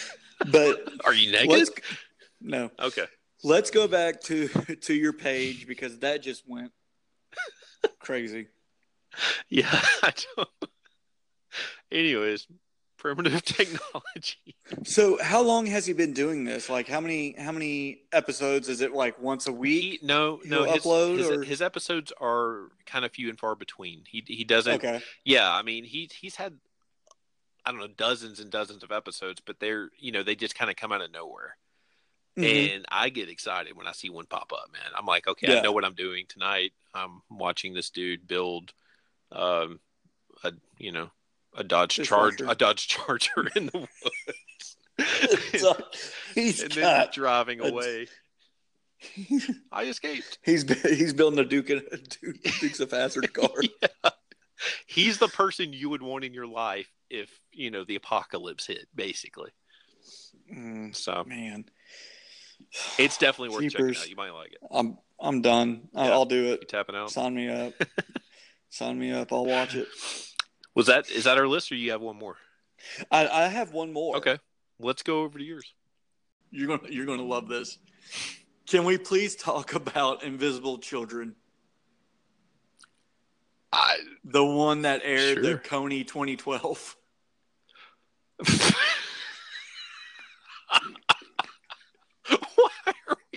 but Are you naked? no. Okay. Let's go back to to your page because that just went crazy. Yeah. I don't. Anyways, primitive technology. So, how long has he been doing this? Like, how many how many episodes is it? Like once a week? He, no, no. His, upload, his, or- his episodes are kind of few and far between. He he doesn't. Okay. Yeah, I mean he he's had I don't know dozens and dozens of episodes, but they're you know they just kind of come out of nowhere. Mhm. And I get excited when I see one pop up, man. I'm like, okay, Yeah. I know what I'm doing tonight. I'm watching this dude build, um, a you know, a Dodge Charger, a Dodge Charger in the woods, So, he's and then got driving a- away. I escaped. he's he's building a Duke and a Duke, Dukes of Hazzard car. yeah. He's the person you would want in your life if you know the apocalypse hit, basically. Mm, So man, it's definitely worth checking out. You might like it. I'm I'm done. I- Yeah. I'll do it. You it. tapping out? Sign me up. Sign me up. I'll watch it. Was that is that our list, or you have one more? I, I have one more. Okay, let's go over to yours. You're gonna you're gonna love this. Can we please talk about Invisible Children? I The one that aired the Kony 2012.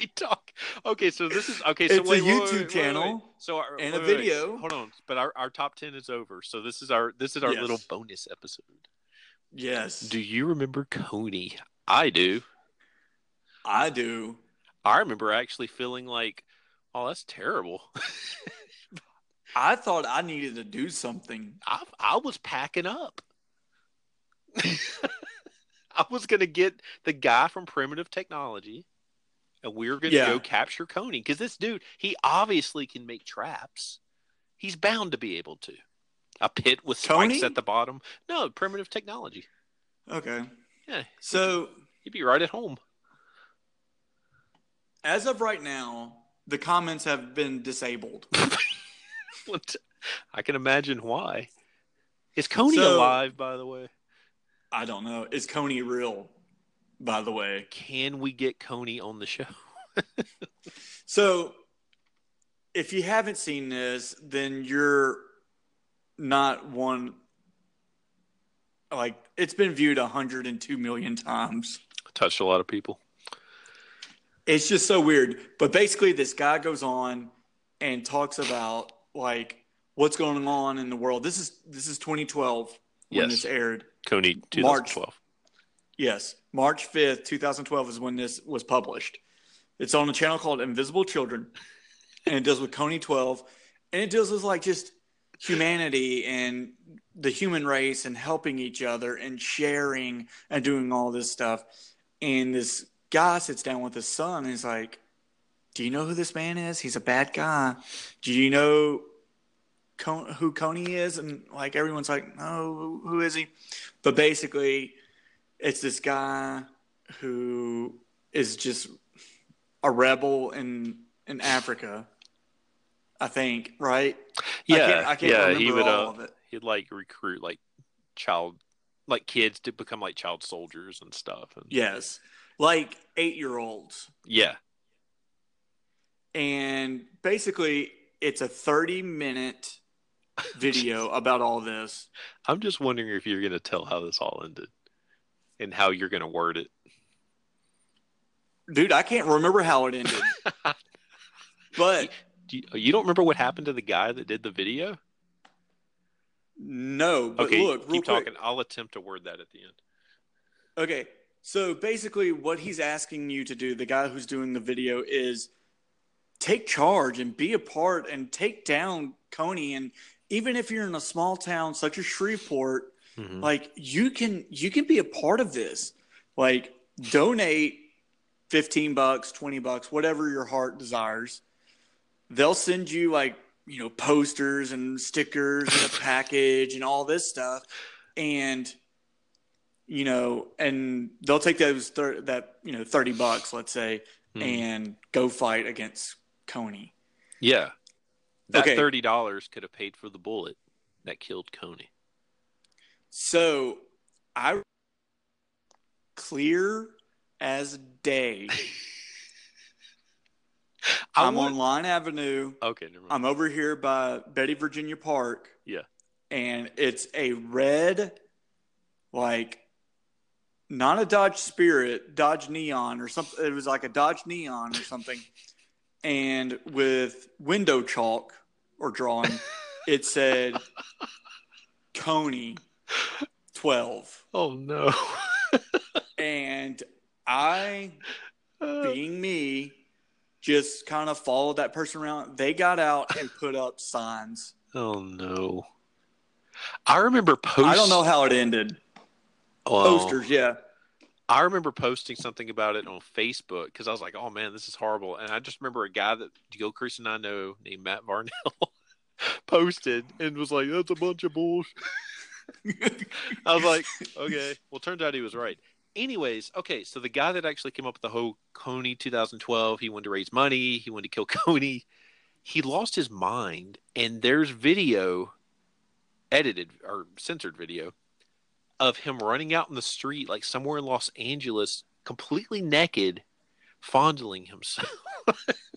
Why are we talking? Okay, so this is okay. So It's a wait, wait, wait, YouTube wait, channel. So our, and a video. Hold on, but our, our top ten is over. So this is our this is our Yes. little bonus episode. Yes, Do you remember Kony? I do. I do. I remember actually feeling like, oh, that's terrible. I thought I needed to do something. I I was packing up. I was gonna get the guy from Primitive Technology, and we're gonna Yeah. go capture Kony because this dude, he obviously can make traps. He's bound to be able to. A pit with spikes Kony? at the bottom. No, Primitive Technology. Okay. Yeah, So he'd be right at home. as of right now, the comments have been disabled. What- I can imagine why. Is Kony So- alive, by the way? I don't know. Is Kony real? By the way. Can we get Kony on the show? So, if you haven't seen this, then you're not one. Like it's been viewed 102 million times. Touched a lot of people. It's just so weird. But basically, this guy goes on and talks about like what's going on in the world. This is this is 2012 when Yes. this aired. Kony, 2012. Yes, March 5th, 2012 is when this was published. It's on a channel called Invisible Children, and it deals with Kony 12, and it deals with like just humanity and the human race and helping each other and sharing and doing all this stuff. And this guy sits down with his son and he's like, Do you know who this man is? He's a bad guy. Do you know who Kony is? And like everyone's like, No, who is he? But basically, it's this guy who is just a rebel in in Africa. I think, right? Yeah, I can't, I can't yeah. remember He would all uh, of it. he'd like recruit like child, like kids to become like child soldiers and stuff. And, Yes, like eight year olds, yeah, and basically, it's a thirty minute video about all this. I'm just wondering if you're gonna tell how this all ended and how you're gonna word it. Dude, I can't remember how it ended, but Do you, you don't remember what happened to the guy that did the video? no. But okay, look, keep quick. talking. I'll attempt to word that at the end. Okay. So basically, what he's asking you to do, the guy who's doing the video, is take charge and be a part and take down Kony. And even if you're in a small town such as Shreveport, Mhm. like you can you can be a part of this. Like donate fifteen bucks, twenty bucks, whatever your heart desires. They'll send you like you know posters and stickers and a package and all this stuff, and you know, and they'll take those thir- that you know thirty bucks, let's say, Mhm. and go fight against Kony. Yeah, That Okay. thirty dollars could have paid for the bullet that killed Kony. So I clear as day. I'm want- on Line Avenue. Okay, never mind. I'm over here by Betty Virginia Park. Yeah. And it's a red, like, not a Dodge Spirit, Dodge Neon or something. It was like a Dodge Neon or something. and with window chalk or drawing, it said Kony 12. oh no. And I uh. being me, just kind of followed that person around. They got out and put up signs. oh no. I remember post. I don't know how it ended. well, Posters, yeah. I remember posting something about it on Facebook because I was like, "Oh man, this is horrible." And I just remember a guy that Gilchrist and I know named Matt Varnell posted and was like, "That's a bunch of bullshit." I was like, "Okay." Well, turns out he was right. Anyways, okay, so the guy that actually came up with the whole Kony 2012, he wanted to raise money, he wanted to kill Kony. He lost his mind, and there's video, edited or censored video, of him running out in the street, like somewhere in Los Angeles, completely naked, fondling himself.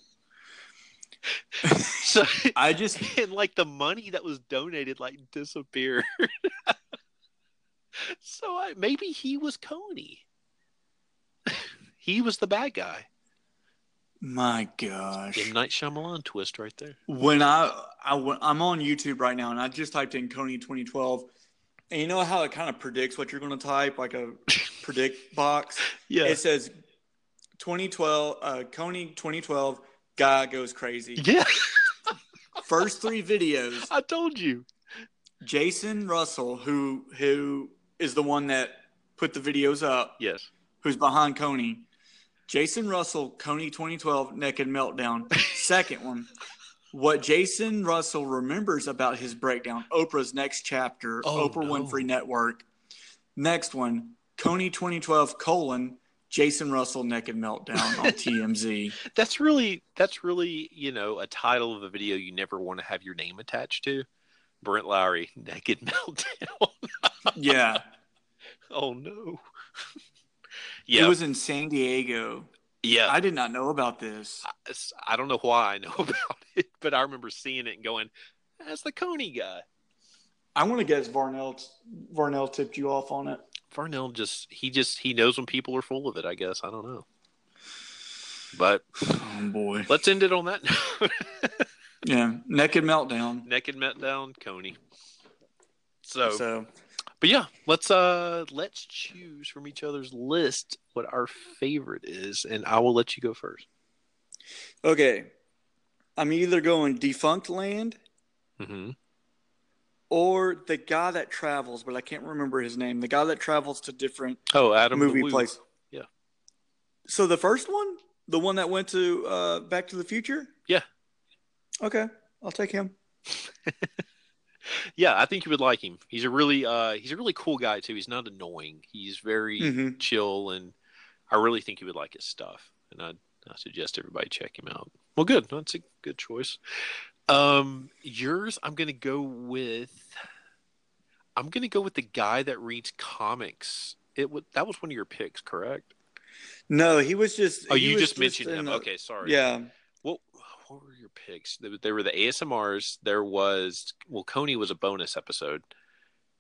so, I just and like the money that was donated, like disappeared. so I, maybe he was Kony. he was the bad guy. my gosh. M Night Shyamalan twist right there. When I, I I'm on YouTube right now and I just typed in Kony 2012 and you know how it kind of predicts what you're going to type like a predict box. Yeah, It says 2012 uh Kony 2012 guy goes crazy. yeah. First 3 videos I told you. Jason Russell, who who is the one that put the videos up, Yes. who's behind Kony. Jason Russell, Kony 2012, Naked Meltdown. Second one, what Jason Russell remembers about his breakdown, Oprah's next chapter, Oh, Oprah no. Winfrey Network. Next one, Kony 2012, colon, Jason Russell, Naked Meltdown on TMZ. That's really that's really you know a title of a video you never want to have your name attached to. Brent Lowry, naked meltdown. Yeah. oh no. Yeah. It was in San Diego. yeah. I did not know about this. It's- I don't know why I know about it, but I remember seeing it and going, "That's the Kony guy." I want to guess Varnell Varnell tipped you off on it. Varnell just he just he knows when people are full of it. I guess I don't know, but Oh boy. let's end it on that note. Yeah, naked meltdown. naked meltdown, Kony. So, So but yeah, let's uh let's choose from each other's list what our favorite is, and I will let you go first. okay, I'm either going defunct land hmm or the guy that travels, but I can't remember his name. The guy that travels to different Oh, Adam movie places. Yeah. So the first one, the one that went to uh, Back to the Future. Yeah. Okay, I'll take him. Yeah, I think you would like him. He's a really uh he's a really cool guy too. He's not annoying. He's very Mhm. chill and I really think you would like his stuff. And I I suggest everybody check him out. Well good. That's a good choice. Um yours I'm gonna go with I'm gonna go with the guy that reads comics. It would that was one of your picks, correct? No, he was just. Oh, you just mentioned in him. the- Okay, sorry. Yeah. What what were your picks? There were the ASMRs. There was well, Kony was a bonus episode.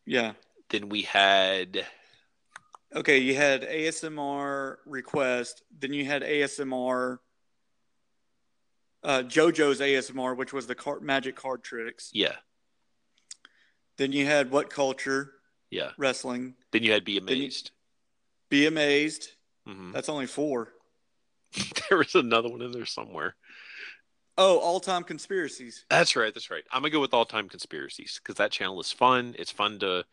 Yeah. Then we had Okay, you had ASMR request, then you had ASMR uh, JoJo's ASMR, which was the card, magic card tricks. yeah, Then you had What Culture yeah. Wrestling. Then you had Be Amazed. Be Amazed. hmm That's only four. there was another one in there somewhere. Oh, All Time Conspiracies. That's right. That's right. I'm gonna go with all time conspiracies because that channel is fun. It's fun to,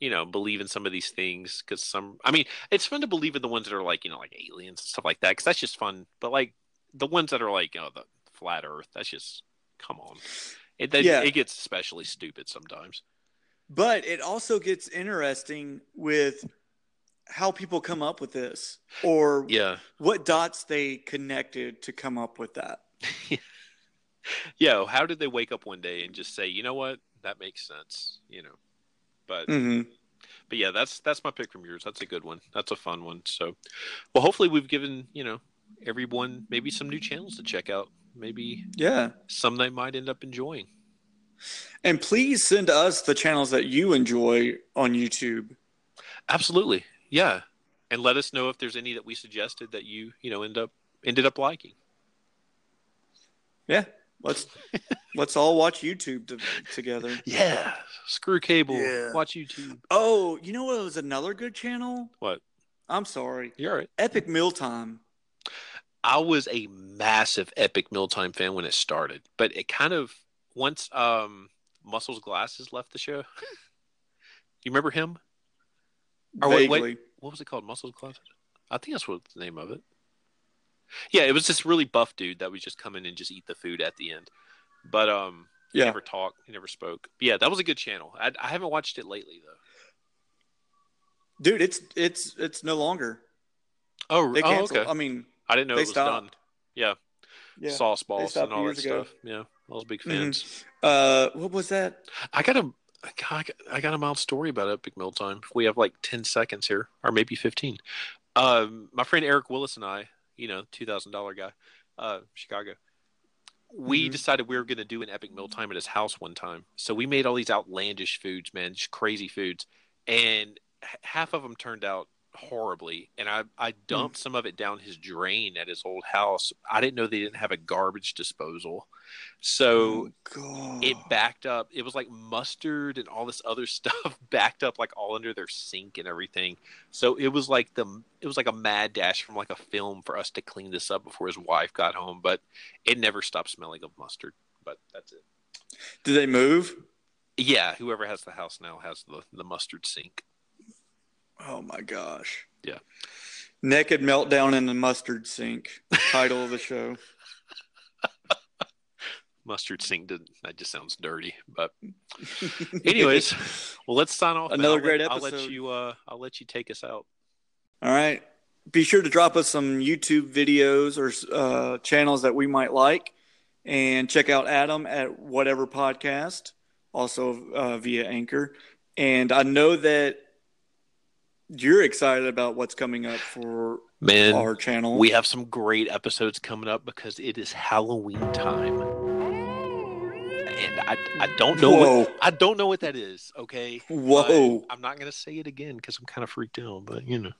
you know, believe in some of these things because some. I mean, it's fun to believe in the ones that are like you know like aliens and stuff like that because that's just fun. But like the ones that are like oh the flat Earth, that's just come on. It that, Yeah. it gets especially stupid sometimes. But it also gets interesting with how people come up with this or Yeah. what dots they connected to come up with that. yeah, how did they wake up one day and just say, you know what, that makes sense, you know? But hmm but yeah, that's that's my pick from yours. That's a good one. That's a fun one. So, well, hopefully we've given you know everyone maybe some new channels to check out. Maybe Yeah. some they might end up enjoying. And please send us the channels that you enjoy on YouTube. Absolutely, yeah, and let us know if there's any that we suggested that you you know end up ended up liking. Yeah. Let's let's all watch YouTube to, together. Yeah, screw cable. Yeah. Watch YouTube. Oh, you know what was another good channel? What? I'm sorry. You're all right. Epic Mealtime. I was a massive Epic Mealtime fan when it started, but it kind of once um Muscles Glasses left the show. you remember him? Or wait, Vaguely. wait. What was it called? Muscles Glasses? I think that's what the name of it. Yeah, it was this really buff dude that would just come in and just eat the food at the end. But um he Yeah. never talked, he never spoke. But yeah, that was a good channel. I, I haven't watched it lately though. Dude, it's it's it's no longer. Oh, They oh canceled. okay. I mean, I didn't know they it was stopped. done. Yeah, yeah. sauce balls and all that ago. stuff. Yeah, I was big Mhm. fans. Uh, what was that? I got a, I got, I got a mild story about Epic Mealtime. We have like ten seconds here, or maybe fifteen. Um, my friend Eric Willis and I, you know, two thousand dollar guy, uh, Chicago. We Mhm. decided we were going to do an Epic Mealtime at his house one time. So we made all these outlandish foods, man, just crazy foods, and half of them turned out horribly. And I, I hmm. dumped some of it down his drain at his old house. I didn't know they didn't have a garbage disposal, so Oh, it backed up. It was like mustard and all this other stuff backed up like all under their sink and everything. So it was like the it was like a mad dash from like a film for us to clean this up before his wife got home, but it never stopped smelling of mustard. But that's it. Did they move? Yeah, whoever has the house now has the the mustard sink. Oh my gosh. Yeah. Naked meltdown in the mustard sink. Title of the show. Mustard sink did that just sounds dirty, but anyways, well let's sign off. Another I'll let- great I'll let episode. you uh I'll let you take us out. All right. Be sure to drop us some YouTube videos or uh, channels that we might like, and check out Adam at whatever podcast, also uh, via Anchor. And I know that you're excited about what's coming up for Man, our channel. We have some great episodes coming up because it is Halloween time. And I, I don't know Whoa. what I don't know what that is, okay? Whoa. But I'm not gonna say it again because I'm kind of freaked out, but you know.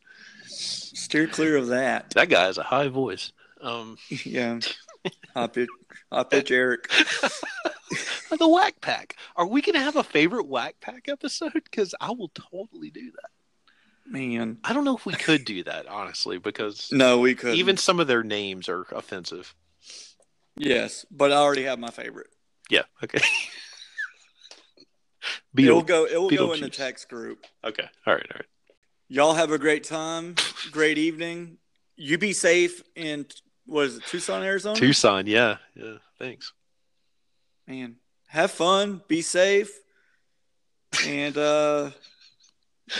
Steer clear of that. That guy has a high voice. Um yeah. High pitch, high pitch Eric. the Wack Pack. Are we gonna have a favorite Wack Pack episode? Because I will totally do that. Man. I don't know if we could do that, honestly, because No, we could even some of their names are offensive. Yes, but I already have my favorite. Yeah, okay. It'll go. It will go in the text group. Okay. All right, all right. Y'all have a great time, great evening. You be safe in what is it, Tucson, Arizona? Tucson, yeah, yeah. Thanks. Man, have fun, be safe, and uh,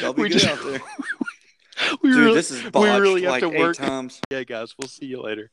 y'all be We good just- out there. We Dude, really, this is we really have like to eight work. times. Yeah, guys, we'll see you later.